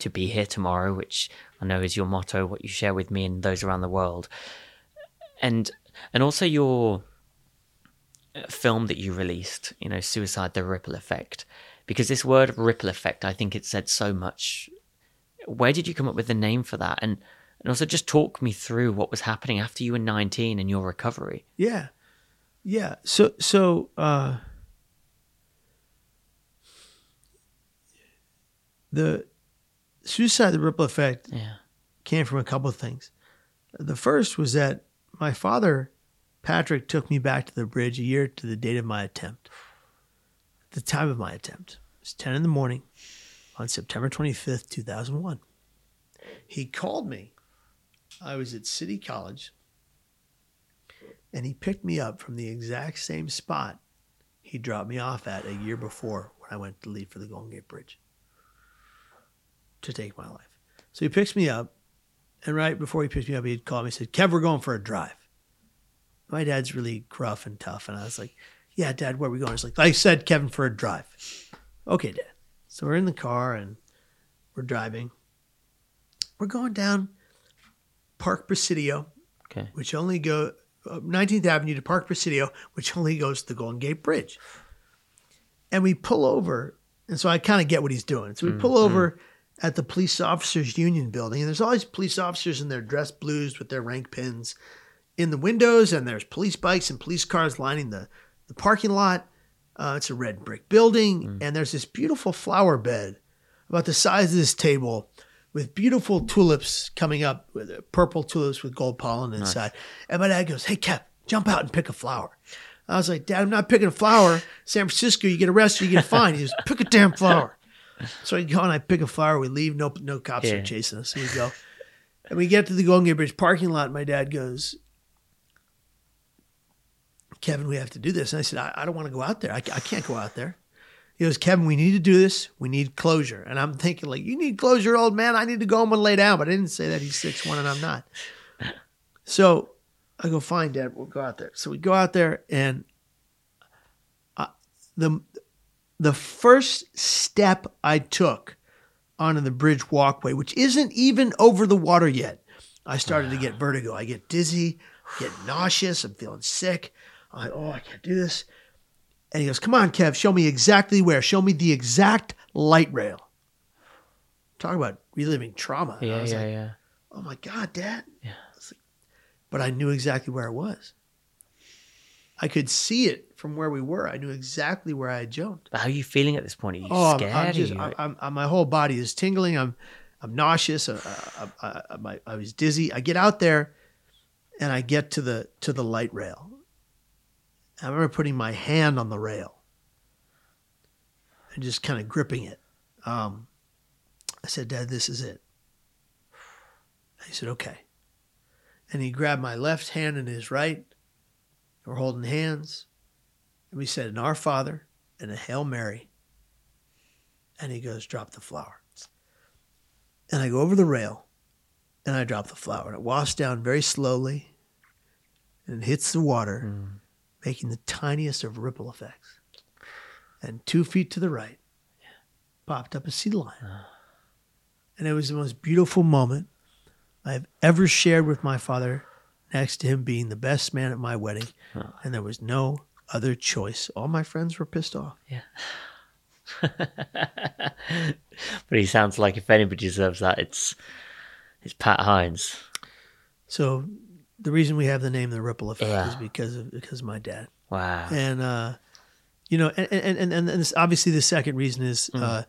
to be here tomorrow, which I know is your motto, what you share with me and those around the world. And and also your film that you released, you know, Suicide the Ripple Effect. Because this word ripple effect, I think it said so much. Where did you come up with the name for that? And and also just talk me through what was happening after you were 19 and your recovery. Yeah. Yeah. So so uh the suicide the ripple effect Yeah. came from a couple of things. The first was that my father, Patrick, took me back to the bridge a year to the date of my attempt. The time of my attempt it was 10 in the morning on September 25th, 2001. He called me. I was at City College, and he picked me up from the exact same spot he dropped me off at a year before when I went to leave for the Golden Gate Bridge to take my life. So he picks me up, and right before he picks me up, he'd call me and said, Kev, we're going for a drive. My dad's really gruff and tough. And I was like, Yeah, Dad, where are we going? He's like, I said, Kevin, for a drive. Okay, Dad. So we're in the car and we're driving. We're going down Park Presidio, Okay. which only go uh, 19th Avenue to Park Presidio, which only goes to the Golden Gate Bridge. And we pull over, and so I kind of get what he's doing. So we pull over at the police officers union building, and there's all these police officers in their dress blues with their rank pins in the windows, and there's police bikes and police cars lining the, the parking lot. Uh, it's a red brick building, and there's this beautiful flower bed about the size of this table with beautiful tulips coming up, with uh, purple tulips with gold pollen inside. And my dad goes, Hey, Kev, jump out and pick a flower. I was like, Dad, I'm not picking a flower. San Francisco, you get arrested, you get fined. He goes, Pick a damn flower. So I go and I pick a flower. We leave. No, no cops Yeah. are chasing us. So we go. And we get to the Golden Gate Bridge parking lot. And my dad goes, Kevin, we have to do this. And I said, I, I don't want to go out there. I, I can't go out there. He goes, Kevin, we need to do this. We need closure. And I'm thinking, like, you need closure, old man. I need to go home and lay down. But I didn't say that he's six one and I'm not. So I go, fine, Dad, we'll go out there. So we go out there, and I, the the first step I took onto the bridge walkway, which isn't even over the water yet, I started to get ah. vertigo. I get dizzy, get nauseous. I'm feeling sick. I'm like, oh, I can't do this. And he goes, Come on, Kev, show me exactly where. Show me the exact light rail. Talk about reliving trauma. I Yeah, yeah, like, yeah. Oh my God, Dad. Yeah. Like- but I knew exactly where it was. I could see it from where we were. I knew exactly where I had jumped. But how are you feeling at this point? Are you Oh, I'm, scared? I'm just, you- I'm, I'm, I'm- my whole body is tingling. I'm, I'm nauseous. Uh, uh, my- I was dizzy. I get out there, and I get to the to the light rail. I remember putting my hand on the rail and just kind of gripping it. Um, I said, "Dad, this is it." He said, "Okay," and he grabbed my left hand in his right. We're holding hands, and we said, "In our Father," and a Hail Mary. And he goes, drop the flower. And I go over the rail and I drop the flower. And it wafts down very slowly and it hits the water, Mm. Making the tiniest of ripple effects. And two feet to the right popped up a sea lion. Ah. And it was the most beautiful moment I have ever shared with my father, next to him being the best man at my wedding. Ah. And there was no other choice. All my friends were pissed off. Yeah. but he sounds like if anybody deserves that, it's it's Pat Hines. So the reason we have the name the ripple effect Yeah. is because of because of my dad. Wow. And uh, you know, and and and, and this, obviously the second reason is uh,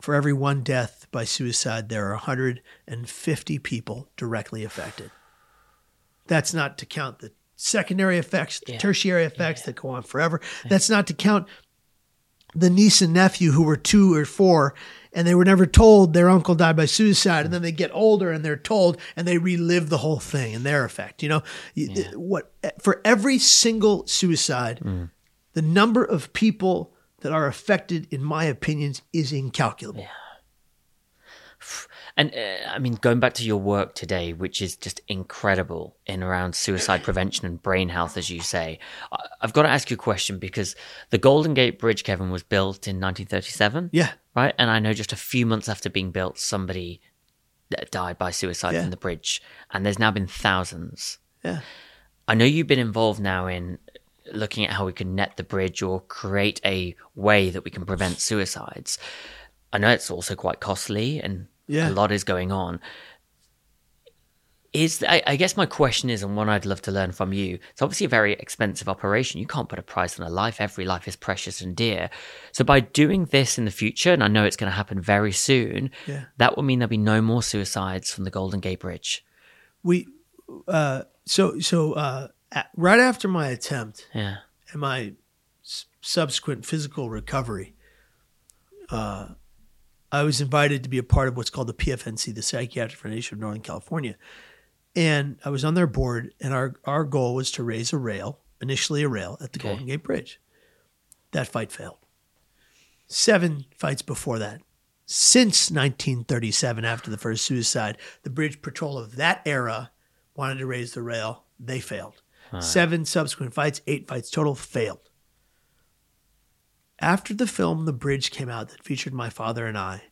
for every one death by suicide, there are 150 people directly affected. That's not to count the secondary effects, the Yeah. tertiary effects that go on forever. That's not to count the niece and nephew who were two or four and they were never told their uncle died by suicide and then they get older and they're told and they relive the whole thing and their effect you know? You- what for every single suicide mm. the number of people that are affected in my opinions is incalculable And uh, I mean, going back to your work today, which is just incredible in around suicide prevention and brain health, as you say, I- I've got to ask you a question because the Golden Gate Bridge, Kevin, was built in 1937. yeah Right. And I know just a few months after being built, somebody died by suicide Yeah. from the bridge. And there's now been thousands. yeah I know you've been involved now in looking at how we can net the bridge or create a way that we can prevent suicides. I know it's also quite costly and Yeah. a lot is going on. Is I, I guess my question is, and one I'd love to learn from you. It's obviously a very expensive operation. You can't put a price on a life. Every life is precious and dear. So by doing this in the future, and I know it's going to happen very soon, Yeah. that will mean there'll be no more suicides from the Golden Gate Bridge. we uh so so uh right after my attempt Yeah. and my s- subsequent physical recovery, uh, I was invited to be a part of what's called the PFNC, the Psychiatric Foundation of Northern California. And I was on their board, and our, our goal was to raise a rail, initially a rail, at the Okay. Golden Gate Bridge. That fight failed. Seven fights before that. Since 1937, after the first suicide, the bridge patrol of that era wanted to raise the rail. They failed. Seven subsequent fights, eight fights total, failed. After the film The Bridge came out that featured my father and I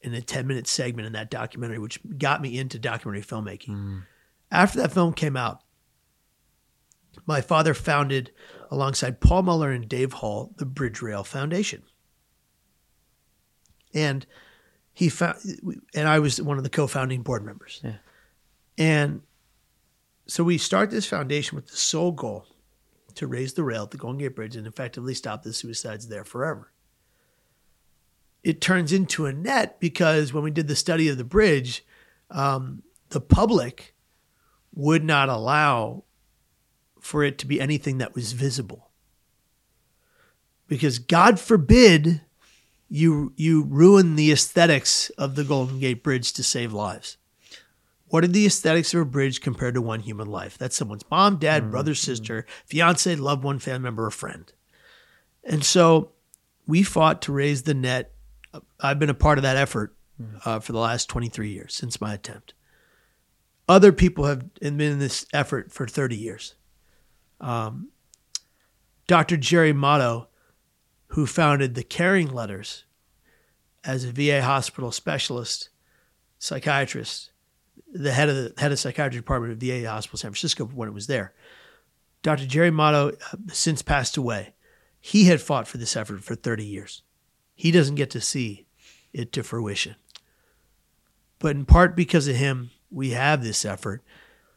in a 10 minute segment in that documentary, which got me into documentary filmmaking. Mm. After that film came out, my father founded, alongside Paul Muller and Dave Hull, the Bridge Rail Foundation. And he found, and I was one of the co founding board members. Yeah. And so we start this foundation with the sole goal to raise the rail at the Golden Gate Bridge and effectively stop the suicides there forever. It turns into a net because when we did the study of the bridge, um, the public would not allow for it to be anything that was visible. Because God forbid you you ruin the aesthetics of the Golden Gate Bridge to save lives. What are the aesthetics of a bridge compared to one human life? That's someone's mom, dad, brother, sister, fiance, loved one, family member, or friend. And so we fought to raise the net. I've been a part of that effort uh, for the last 23 years since my attempt. Other people have been in this effort for 30 years. Um, Dr. Jerry Motto, who founded the Caring Letters as a VA hospital specialist, psychiatrist, the head of the head of psychiatry department of VA Hospital San Francisco when it was there. Dr. Jerry Motto uh, since passed away, he had fought for this effort for 30 years. He doesn't get to see it to fruition. But in part because of him, we have this effort.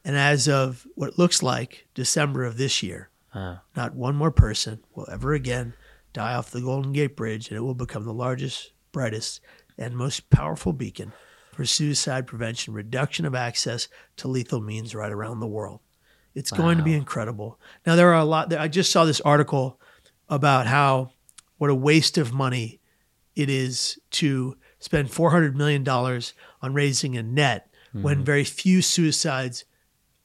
And as of what looks like December of this year, Uh, not one more person will ever again die off the Golden Gate Bridge, and it will become the largest, brightest, and most powerful beacon for suicide prevention, reduction of access to lethal means right around the world. It's going to be incredible. Now, there are a lot, I just saw this article about how, what a waste of money it is to spend $400 million on raising a net when very few suicides,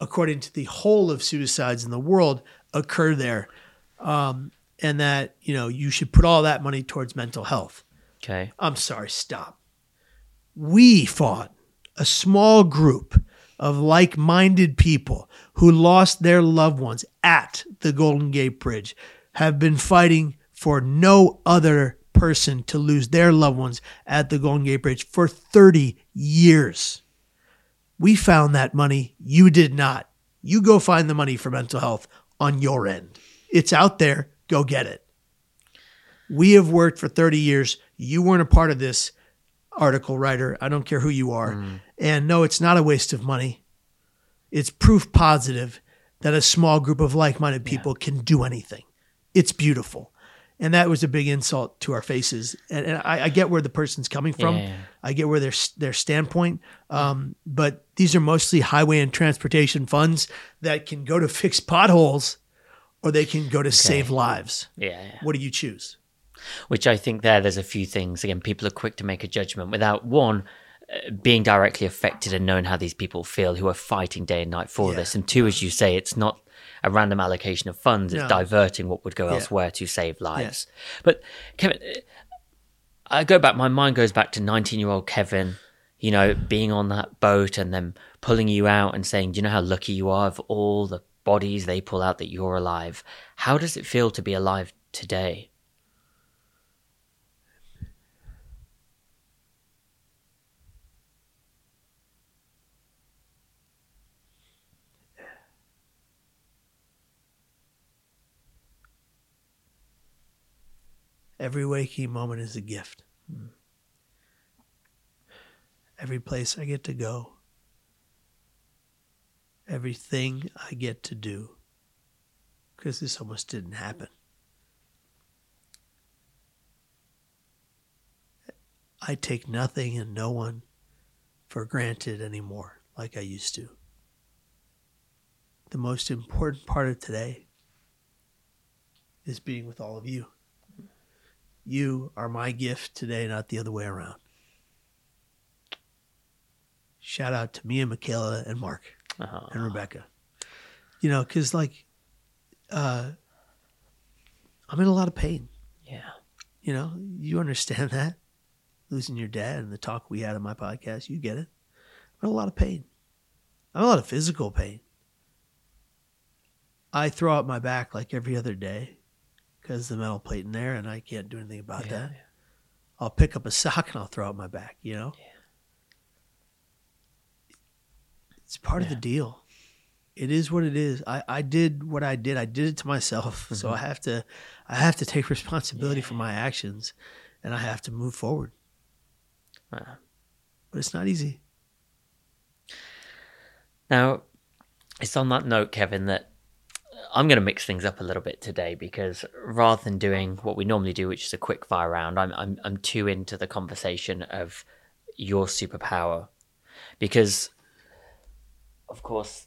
according to the whole of suicides in the world, occur there. Um, and that, you know, you should put all that money towards mental health. okay. I'm sorry, stop. We fought a small group of like minded people who lost their loved ones at the Golden Gate Bridge, have been fighting for no other person to lose their loved ones at the Golden Gate Bridge for 30 years. We found that money. You did not. You go find the money for mental health on your end. It's out there. Go get it. We have worked for 30 years. You weren't a part of this article writer. I don't care who you are. And no, it's not a waste of money. It's proof positive that a small group of like minded people can do anything. It's beautiful. And that was a big insult to our faces. And, and I, I get where the person's coming from. Yeah. I get where their their standpoint. Um, but these are mostly highway and transportation funds that can go to fix potholes, or they can go to save lives. Yeah, yeah. What do you choose? Which I think there, there's a few things. Again, people are quick to make a judgment without one uh, being directly affected and knowing how these people feel who are fighting day and night for Yeah. this. And two, as you say, it's not a random allocation of funds; it's No. diverting what would go Yeah. elsewhere to save lives. But Kevin, uh, I go back. My mind goes back to 19-year-old Kevin. You know, being on that boat and them pulling you out and saying, "Do you know how lucky you are of all the bodies they pull out that you're alive?" How does it feel to be alive today? Every waking moment is a gift. Hmm. Every place I get to go, everything I get to do, because this almost didn't happen. I take nothing and no one for granted anymore like I used to. The most important part of today is being with all of you. You are my gift today, not the other way around. Shout out to me and Michaela and Mark Uh-huh. and Rebecca. You know, because like, uh, I'm in a lot of pain. Yeah. You know, you understand that losing your dad and the talk we had on my podcast. You get it. I'm in a lot of pain. I'm in a lot of physical pain. I throw out my back like every other day because the metal plate in there, and I can't do anything about Yeah, that. yeah. I'll pick up a sock and I'll throw out my back. You know, it's part of the deal. It is what it is. I, I did what I did. I did it to myself, so Mm-hmm. I have to I have to take responsibility for my actions, and I have to move forward. Wow. But it's not easy. Now, it's on that note, Kevin, that I'm going to mix things up a little bit today because rather than doing what we normally do, which is a quick fire round, I'm I'm I'm too into the conversation of your superpower because, of course,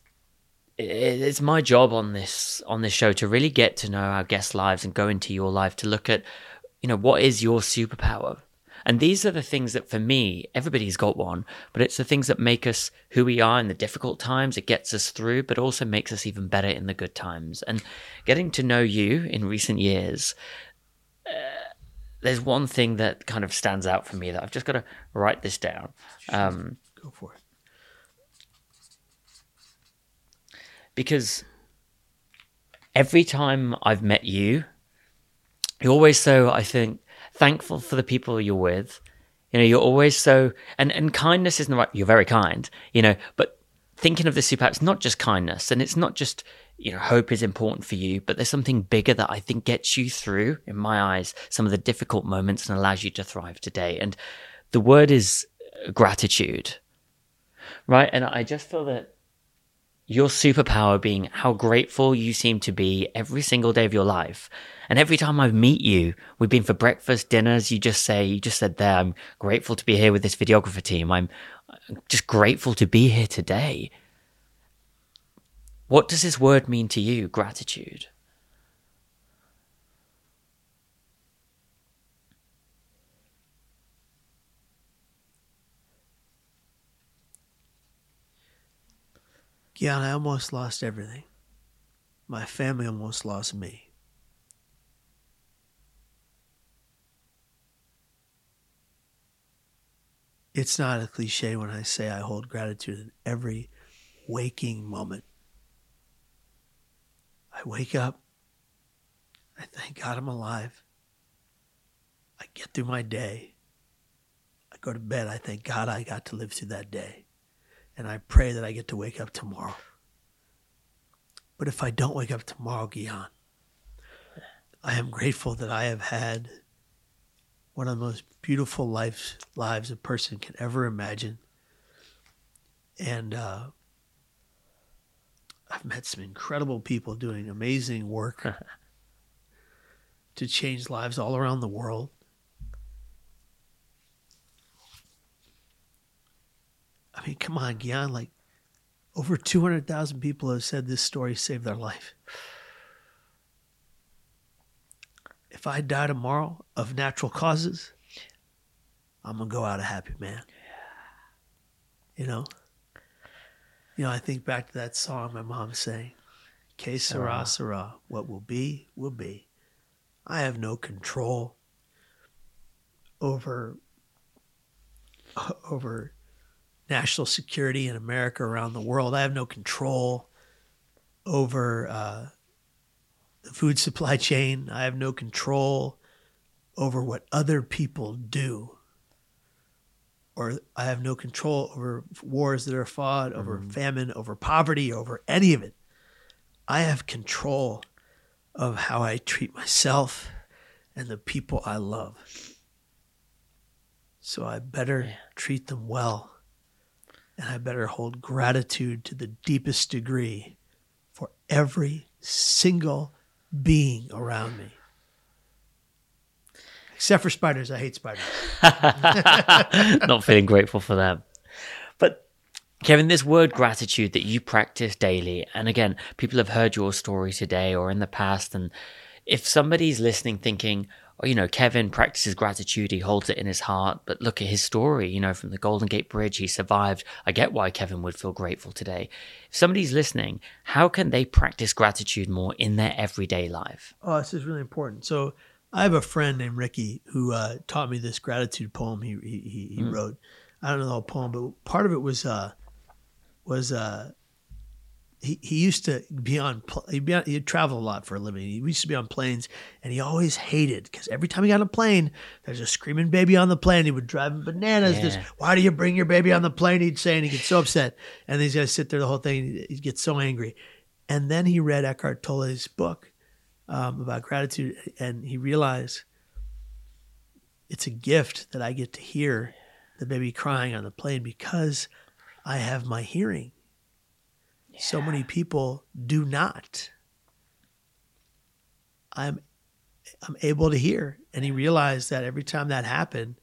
it's my job on this on this show to really get to know our guests' lives and go into your life to look at, you know, what is your superpower. And these are the things that, for me, everybody's got one, but it's the things that make us who we are in the difficult times. It gets us through, but also makes us even better in the good times. And getting to know you in recent years, uh, there's one thing that kind of stands out for me that I've just got to write this down. Um, Go for it. because every time I've met you, you're always so, I think, thankful for the people you're with. You know, you're always so, and, and kindness isn't right, you're very kind, you know, but thinking of the superpower, it's not just kindness and it's not just, you know, hope is important for you, but there's something bigger that I think gets you through, in my eyes, some of the difficult moments and allows you to thrive today. And the word is gratitude, right? And I just feel that your superpower being how grateful you seem to be every single day of your life. And every time I meet you, we've been for breakfast, dinners, you just say, you just said there, I'm grateful to be here with this videographer team. I'm uh, just grateful to be here today. What does this word mean to you, gratitude? Yeah, I almost lost everything. My family almost lost me. It's not a cliche when I say I hold gratitude in every waking moment. I wake up. I thank God I'm alive. I get through my day. I go to bed. I thank God I got to live through that day. And I pray that I get to wake up tomorrow. But if I don't wake up tomorrow, Gian, I am grateful that I have had one of the most beautiful lives lives a person can ever imagine. And uh, I've met some incredible people doing amazing work to change lives all around the world. I mean, come on, Gian, like over 200,000 people have said this story saved their life. If I die tomorrow of natural causes, I'm going to go out a happy man. You know? You know, I think back to that song my mom sang, Que sera, uh-huh. sera. What will be, will be. I have no control over over national security in America around the world. I have no control over uh, the food supply chain. I have no control over what other people do. Or I have no control over wars that are fought, over Mm-hmm. famine, over poverty, over any of it. I have control of how I treat myself and the people I love. So I better treat them well and I better hold gratitude to the deepest degree for every single being around me. Except for spiders. I hate spiders. Not feeling grateful for them. But Kevin, this word gratitude that you practice daily, and again, people have heard your story today or in the past, and if somebody's listening thinking, you know, Kevin practices gratitude, he holds it in his heart, but look at his story, you know, from the Golden Gate Bridge, he survived. I get why Kevin would feel grateful today. If somebody's listening, how can they practice gratitude more in their everyday life? Oh, this is really important. So I have a friend named Ricky who uh, taught me this gratitude poem he he, he, he wrote. I don't know the whole poem, but part of it was uh, was uh, he, he used to be on he'd, be on, he'd travel a lot for a living. He used to be on planes, and he always hated because every time he got on a plane, there's a screaming baby on the plane. He would drive him bananas. Yeah. why do you bring your baby on the plane? He'd say, and he'd get so upset. And these guys sit there the whole thing. And he'd get so angry. And then he read Eckhart Tolle's book um, about gratitude, and he realized it's a gift that I get to hear the baby crying on the plane because I have my hearing. So many people do not. I'm I'm able to hear, and he realized that every time that happened,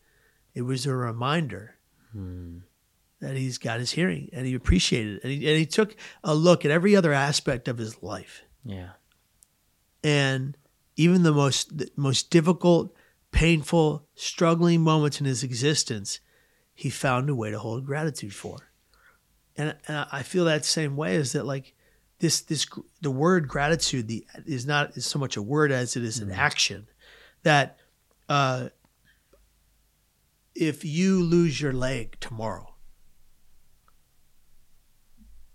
it was a reminder hmm. that he's got his hearing, and he appreciated it, and he, and he took a look at every other aspect of his life Yeah. and even the most the most difficult, painful, struggling moments in his existence, he found a way to hold gratitude for. And, and I feel that same way is that like this this the word gratitude the is not is so much a word as it is an action that uh, if you lose your leg tomorrow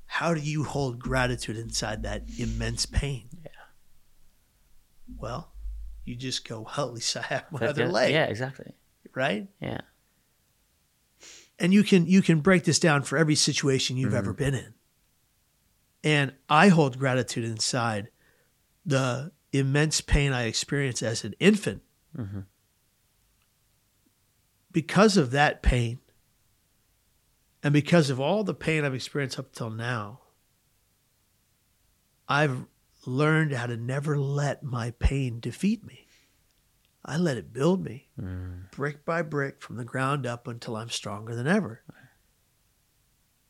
how do you hold gratitude inside that immense pain yeah well, you just go, least I have my other leg, Yeah, exactly. right? Yeah. And you can you can break this down for every situation you've ever been in. And I hold gratitude inside the immense pain I experienced as an infant. Mm-hmm. Because of that pain, and because of all the pain I've experienced up till now, I've learned how to never let my pain defeat me. I let it build me Mm. brick by brick from the ground up until I'm stronger than ever.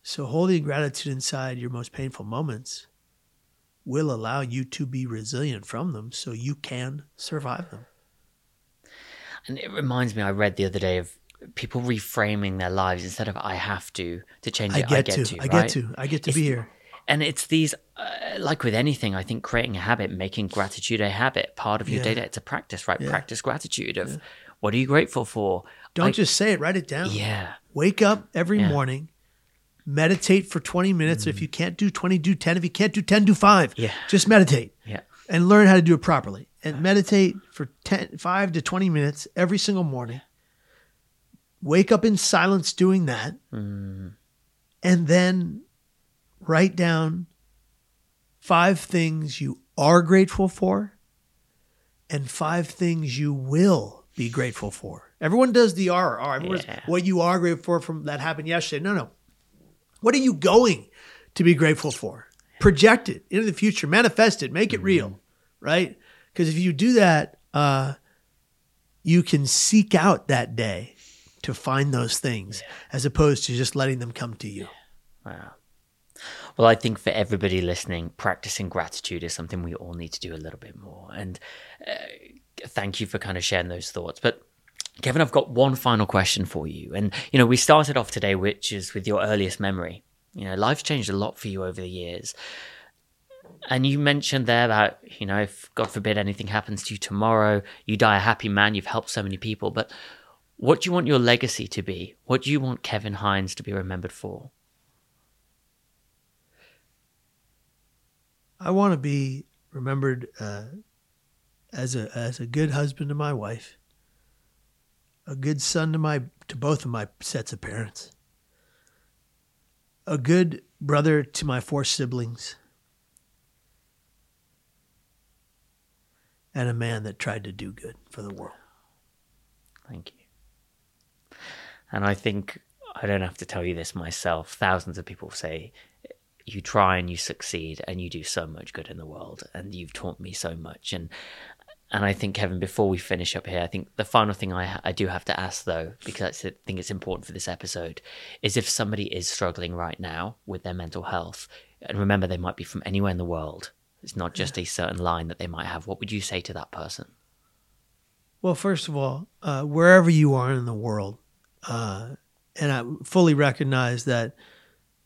So, holding gratitude inside your most painful moments will allow you to be resilient from them so you can survive them. And it reminds me, I read the other day of people reframing their lives instead of "I have to" to change I get, I get to, to. I right? get to, I get to be here. And it's these, uh, like with anything, I think creating a habit, making gratitude a habit, part of your Yeah. day. It's a practice, right? Yeah. Practice gratitude of what are you grateful for? Don't Like- just say it, write it down. Yeah. Wake up every Yeah. Mm. morning, meditate for 20 minutes. If you can't do 20, do 10. If you can't do 10, do five. Yeah. Just meditate. Yeah. and learn how to do it properly and meditate for 10, 5 to 20 minutes every single morning. Wake up in silence doing that. Mm. And then write down five things you are grateful for and five things you will be grateful for. Everyone does the R. R. Everyone's Yeah. what you are grateful for from that happened yesterday. No, no. What are you going to be grateful for? Project it into the future, manifest it, make it real, right? Because if you do that, uh, you can seek out that day to find those things as opposed to just letting them come to you. Wow. Well, I think for everybody listening, practicing gratitude is something we all need to do a little bit more. And uh, thank you for kind of sharing those thoughts. But Kevin, I've got one final question for you. And, you know, we started off today, which is with your earliest memory. You know, life's changed a lot for you over the years. And you mentioned there that, you know, if God forbid anything happens to you tomorrow, you die a happy man, you've helped so many people. But what do you want your legacy to be? What do you want Kevin Hines to be remembered for? I want to be remembered uh, as a as a good husband to my wife, a good son to my to both of my sets of parents, a good brother to my four siblings, and a man that tried to do good for the world. Thank you. And I think I don't have to tell you this myself. Thousands of people say you try and you succeed and you do so much good in the world and you've taught me so much. And and I think Kevin before we finish up here I think the final thing I I do have to ask though because I think it's important for this episode is if somebody is struggling right now with their mental health and remember they might be from anywhere in the world. It's not just a certain line that they might have. What would you say to that person? Well, first of all, uh, wherever you are in the world, uh, and I fully recognize that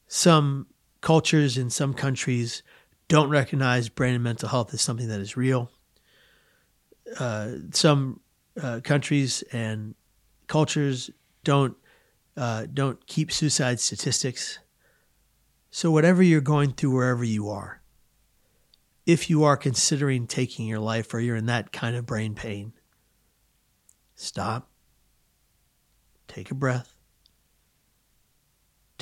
some cultures in some countries don't recognize brain and mental health as something that is real. Uh, some uh, countries and cultures don't uh, don't keep suicide statistics. So whatever you're going through, wherever you are, if you are considering taking your life or you're in that kind of brain pain, stop, take a breath,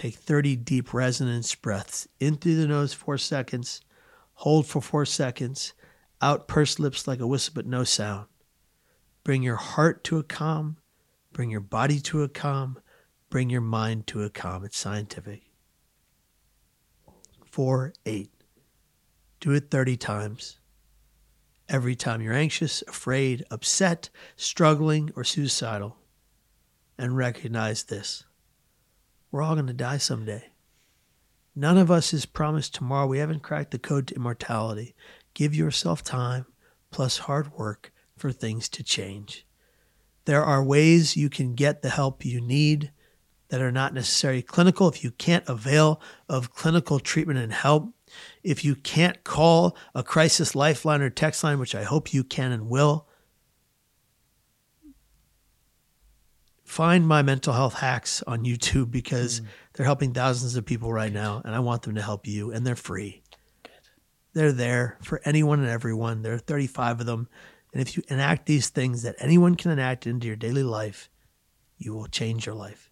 take 30 deep resonance breaths in through the nose four seconds, hold for four seconds, out pursed lips like a whistle but no sound. Bring your heart to a calm, bring your body to a calm, bring your mind to a calm. It's scientific. Four, eight. Do it 30 times. Every time you're anxious, afraid, upset, struggling, or suicidal. And recognize this we're all going to die someday. None of us is promised tomorrow. We haven't cracked the code to immortality. Give yourself time plus hard work for things to change. There are ways you can get the help you need that are not necessarily clinical. If you can't avail of clinical treatment and help, if you can't call a crisis lifeline or text line, which I hope you can and will, find my mental health hacks on YouTube because mm. they're helping thousands of people right now, and I want them to help you, and they're free. They're there for anyone and everyone. There are 35 of them. And if you enact these things that anyone can enact into your daily life, you will change your life.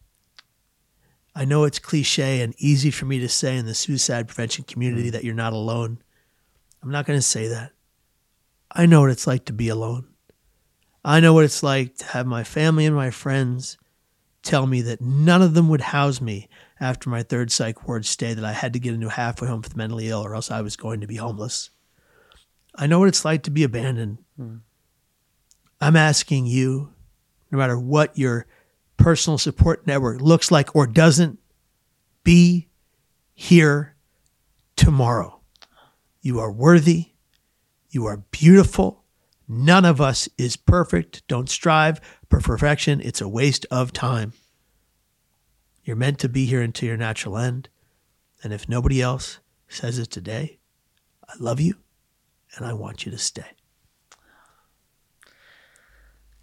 I know it's cliche and easy for me to say in the suicide prevention community mm. that you're not alone. I'm not going to say that. I know what it's like to be alone. I know what it's like to have my family and my friends tell me that none of them would house me after my third psych ward stay, that I had to get a new halfway home for the mentally ill or else I was going to be homeless. I know what it's like to be abandoned. Mm. I'm asking you, no matter what your personal support network looks like or doesn't, be here tomorrow. You are worthy. You are beautiful. None of us is perfect. Don't strive for perfection. It's a waste of time. You're meant to be here until your natural end. And if nobody else says it today, I love you and I want you to stay.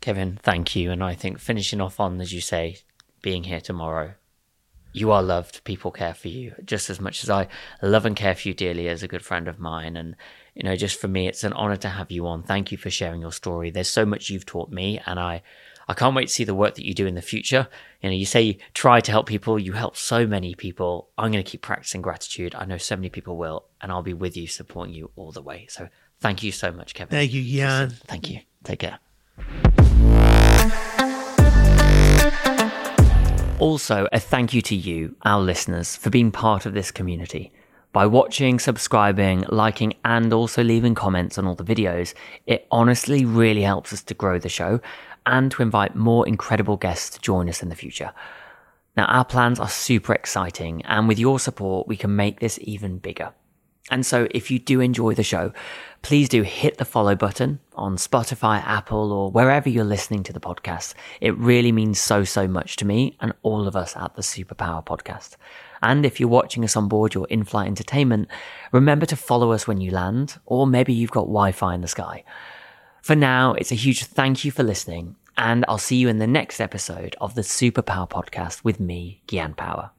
Kevin, thank you. And I think finishing off on, as you say, being here tomorrow, you are loved. People care for you just as much as I love and care for you dearly as a good friend of mine. And you know, just for me, it's an honor to have you on. Thank you for sharing your story. There's so much you've taught me, and I, I can't wait to see the work that you do in the future. You know, you say you try to help people, you help so many people. I'm going to keep practicing gratitude. I know so many people will, and I'll be with you, supporting you all the way. So thank you so much, Kevin. Thank you, Gian. Thank you. Take care. Also, a thank you to you, our listeners, for being part of this community. By watching, subscribing, liking, and also leaving comments on all the videos, it honestly really helps us to grow the show and to invite more incredible guests to join us in the future. Now, our plans are super exciting, and with your support, we can make this even bigger. And so, if you do enjoy the show, please do hit the follow button on Spotify, Apple, or wherever you're listening to the podcast. It really means so, so much to me and all of us at the Superpower Podcast. And if you're watching us on board your in-flight entertainment, remember to follow us when you land, or maybe you've got Wi-Fi in the sky. For now, it's a huge thank you for listening, and I'll see you in the next episode of the Superpower Podcast with me, Gian Power.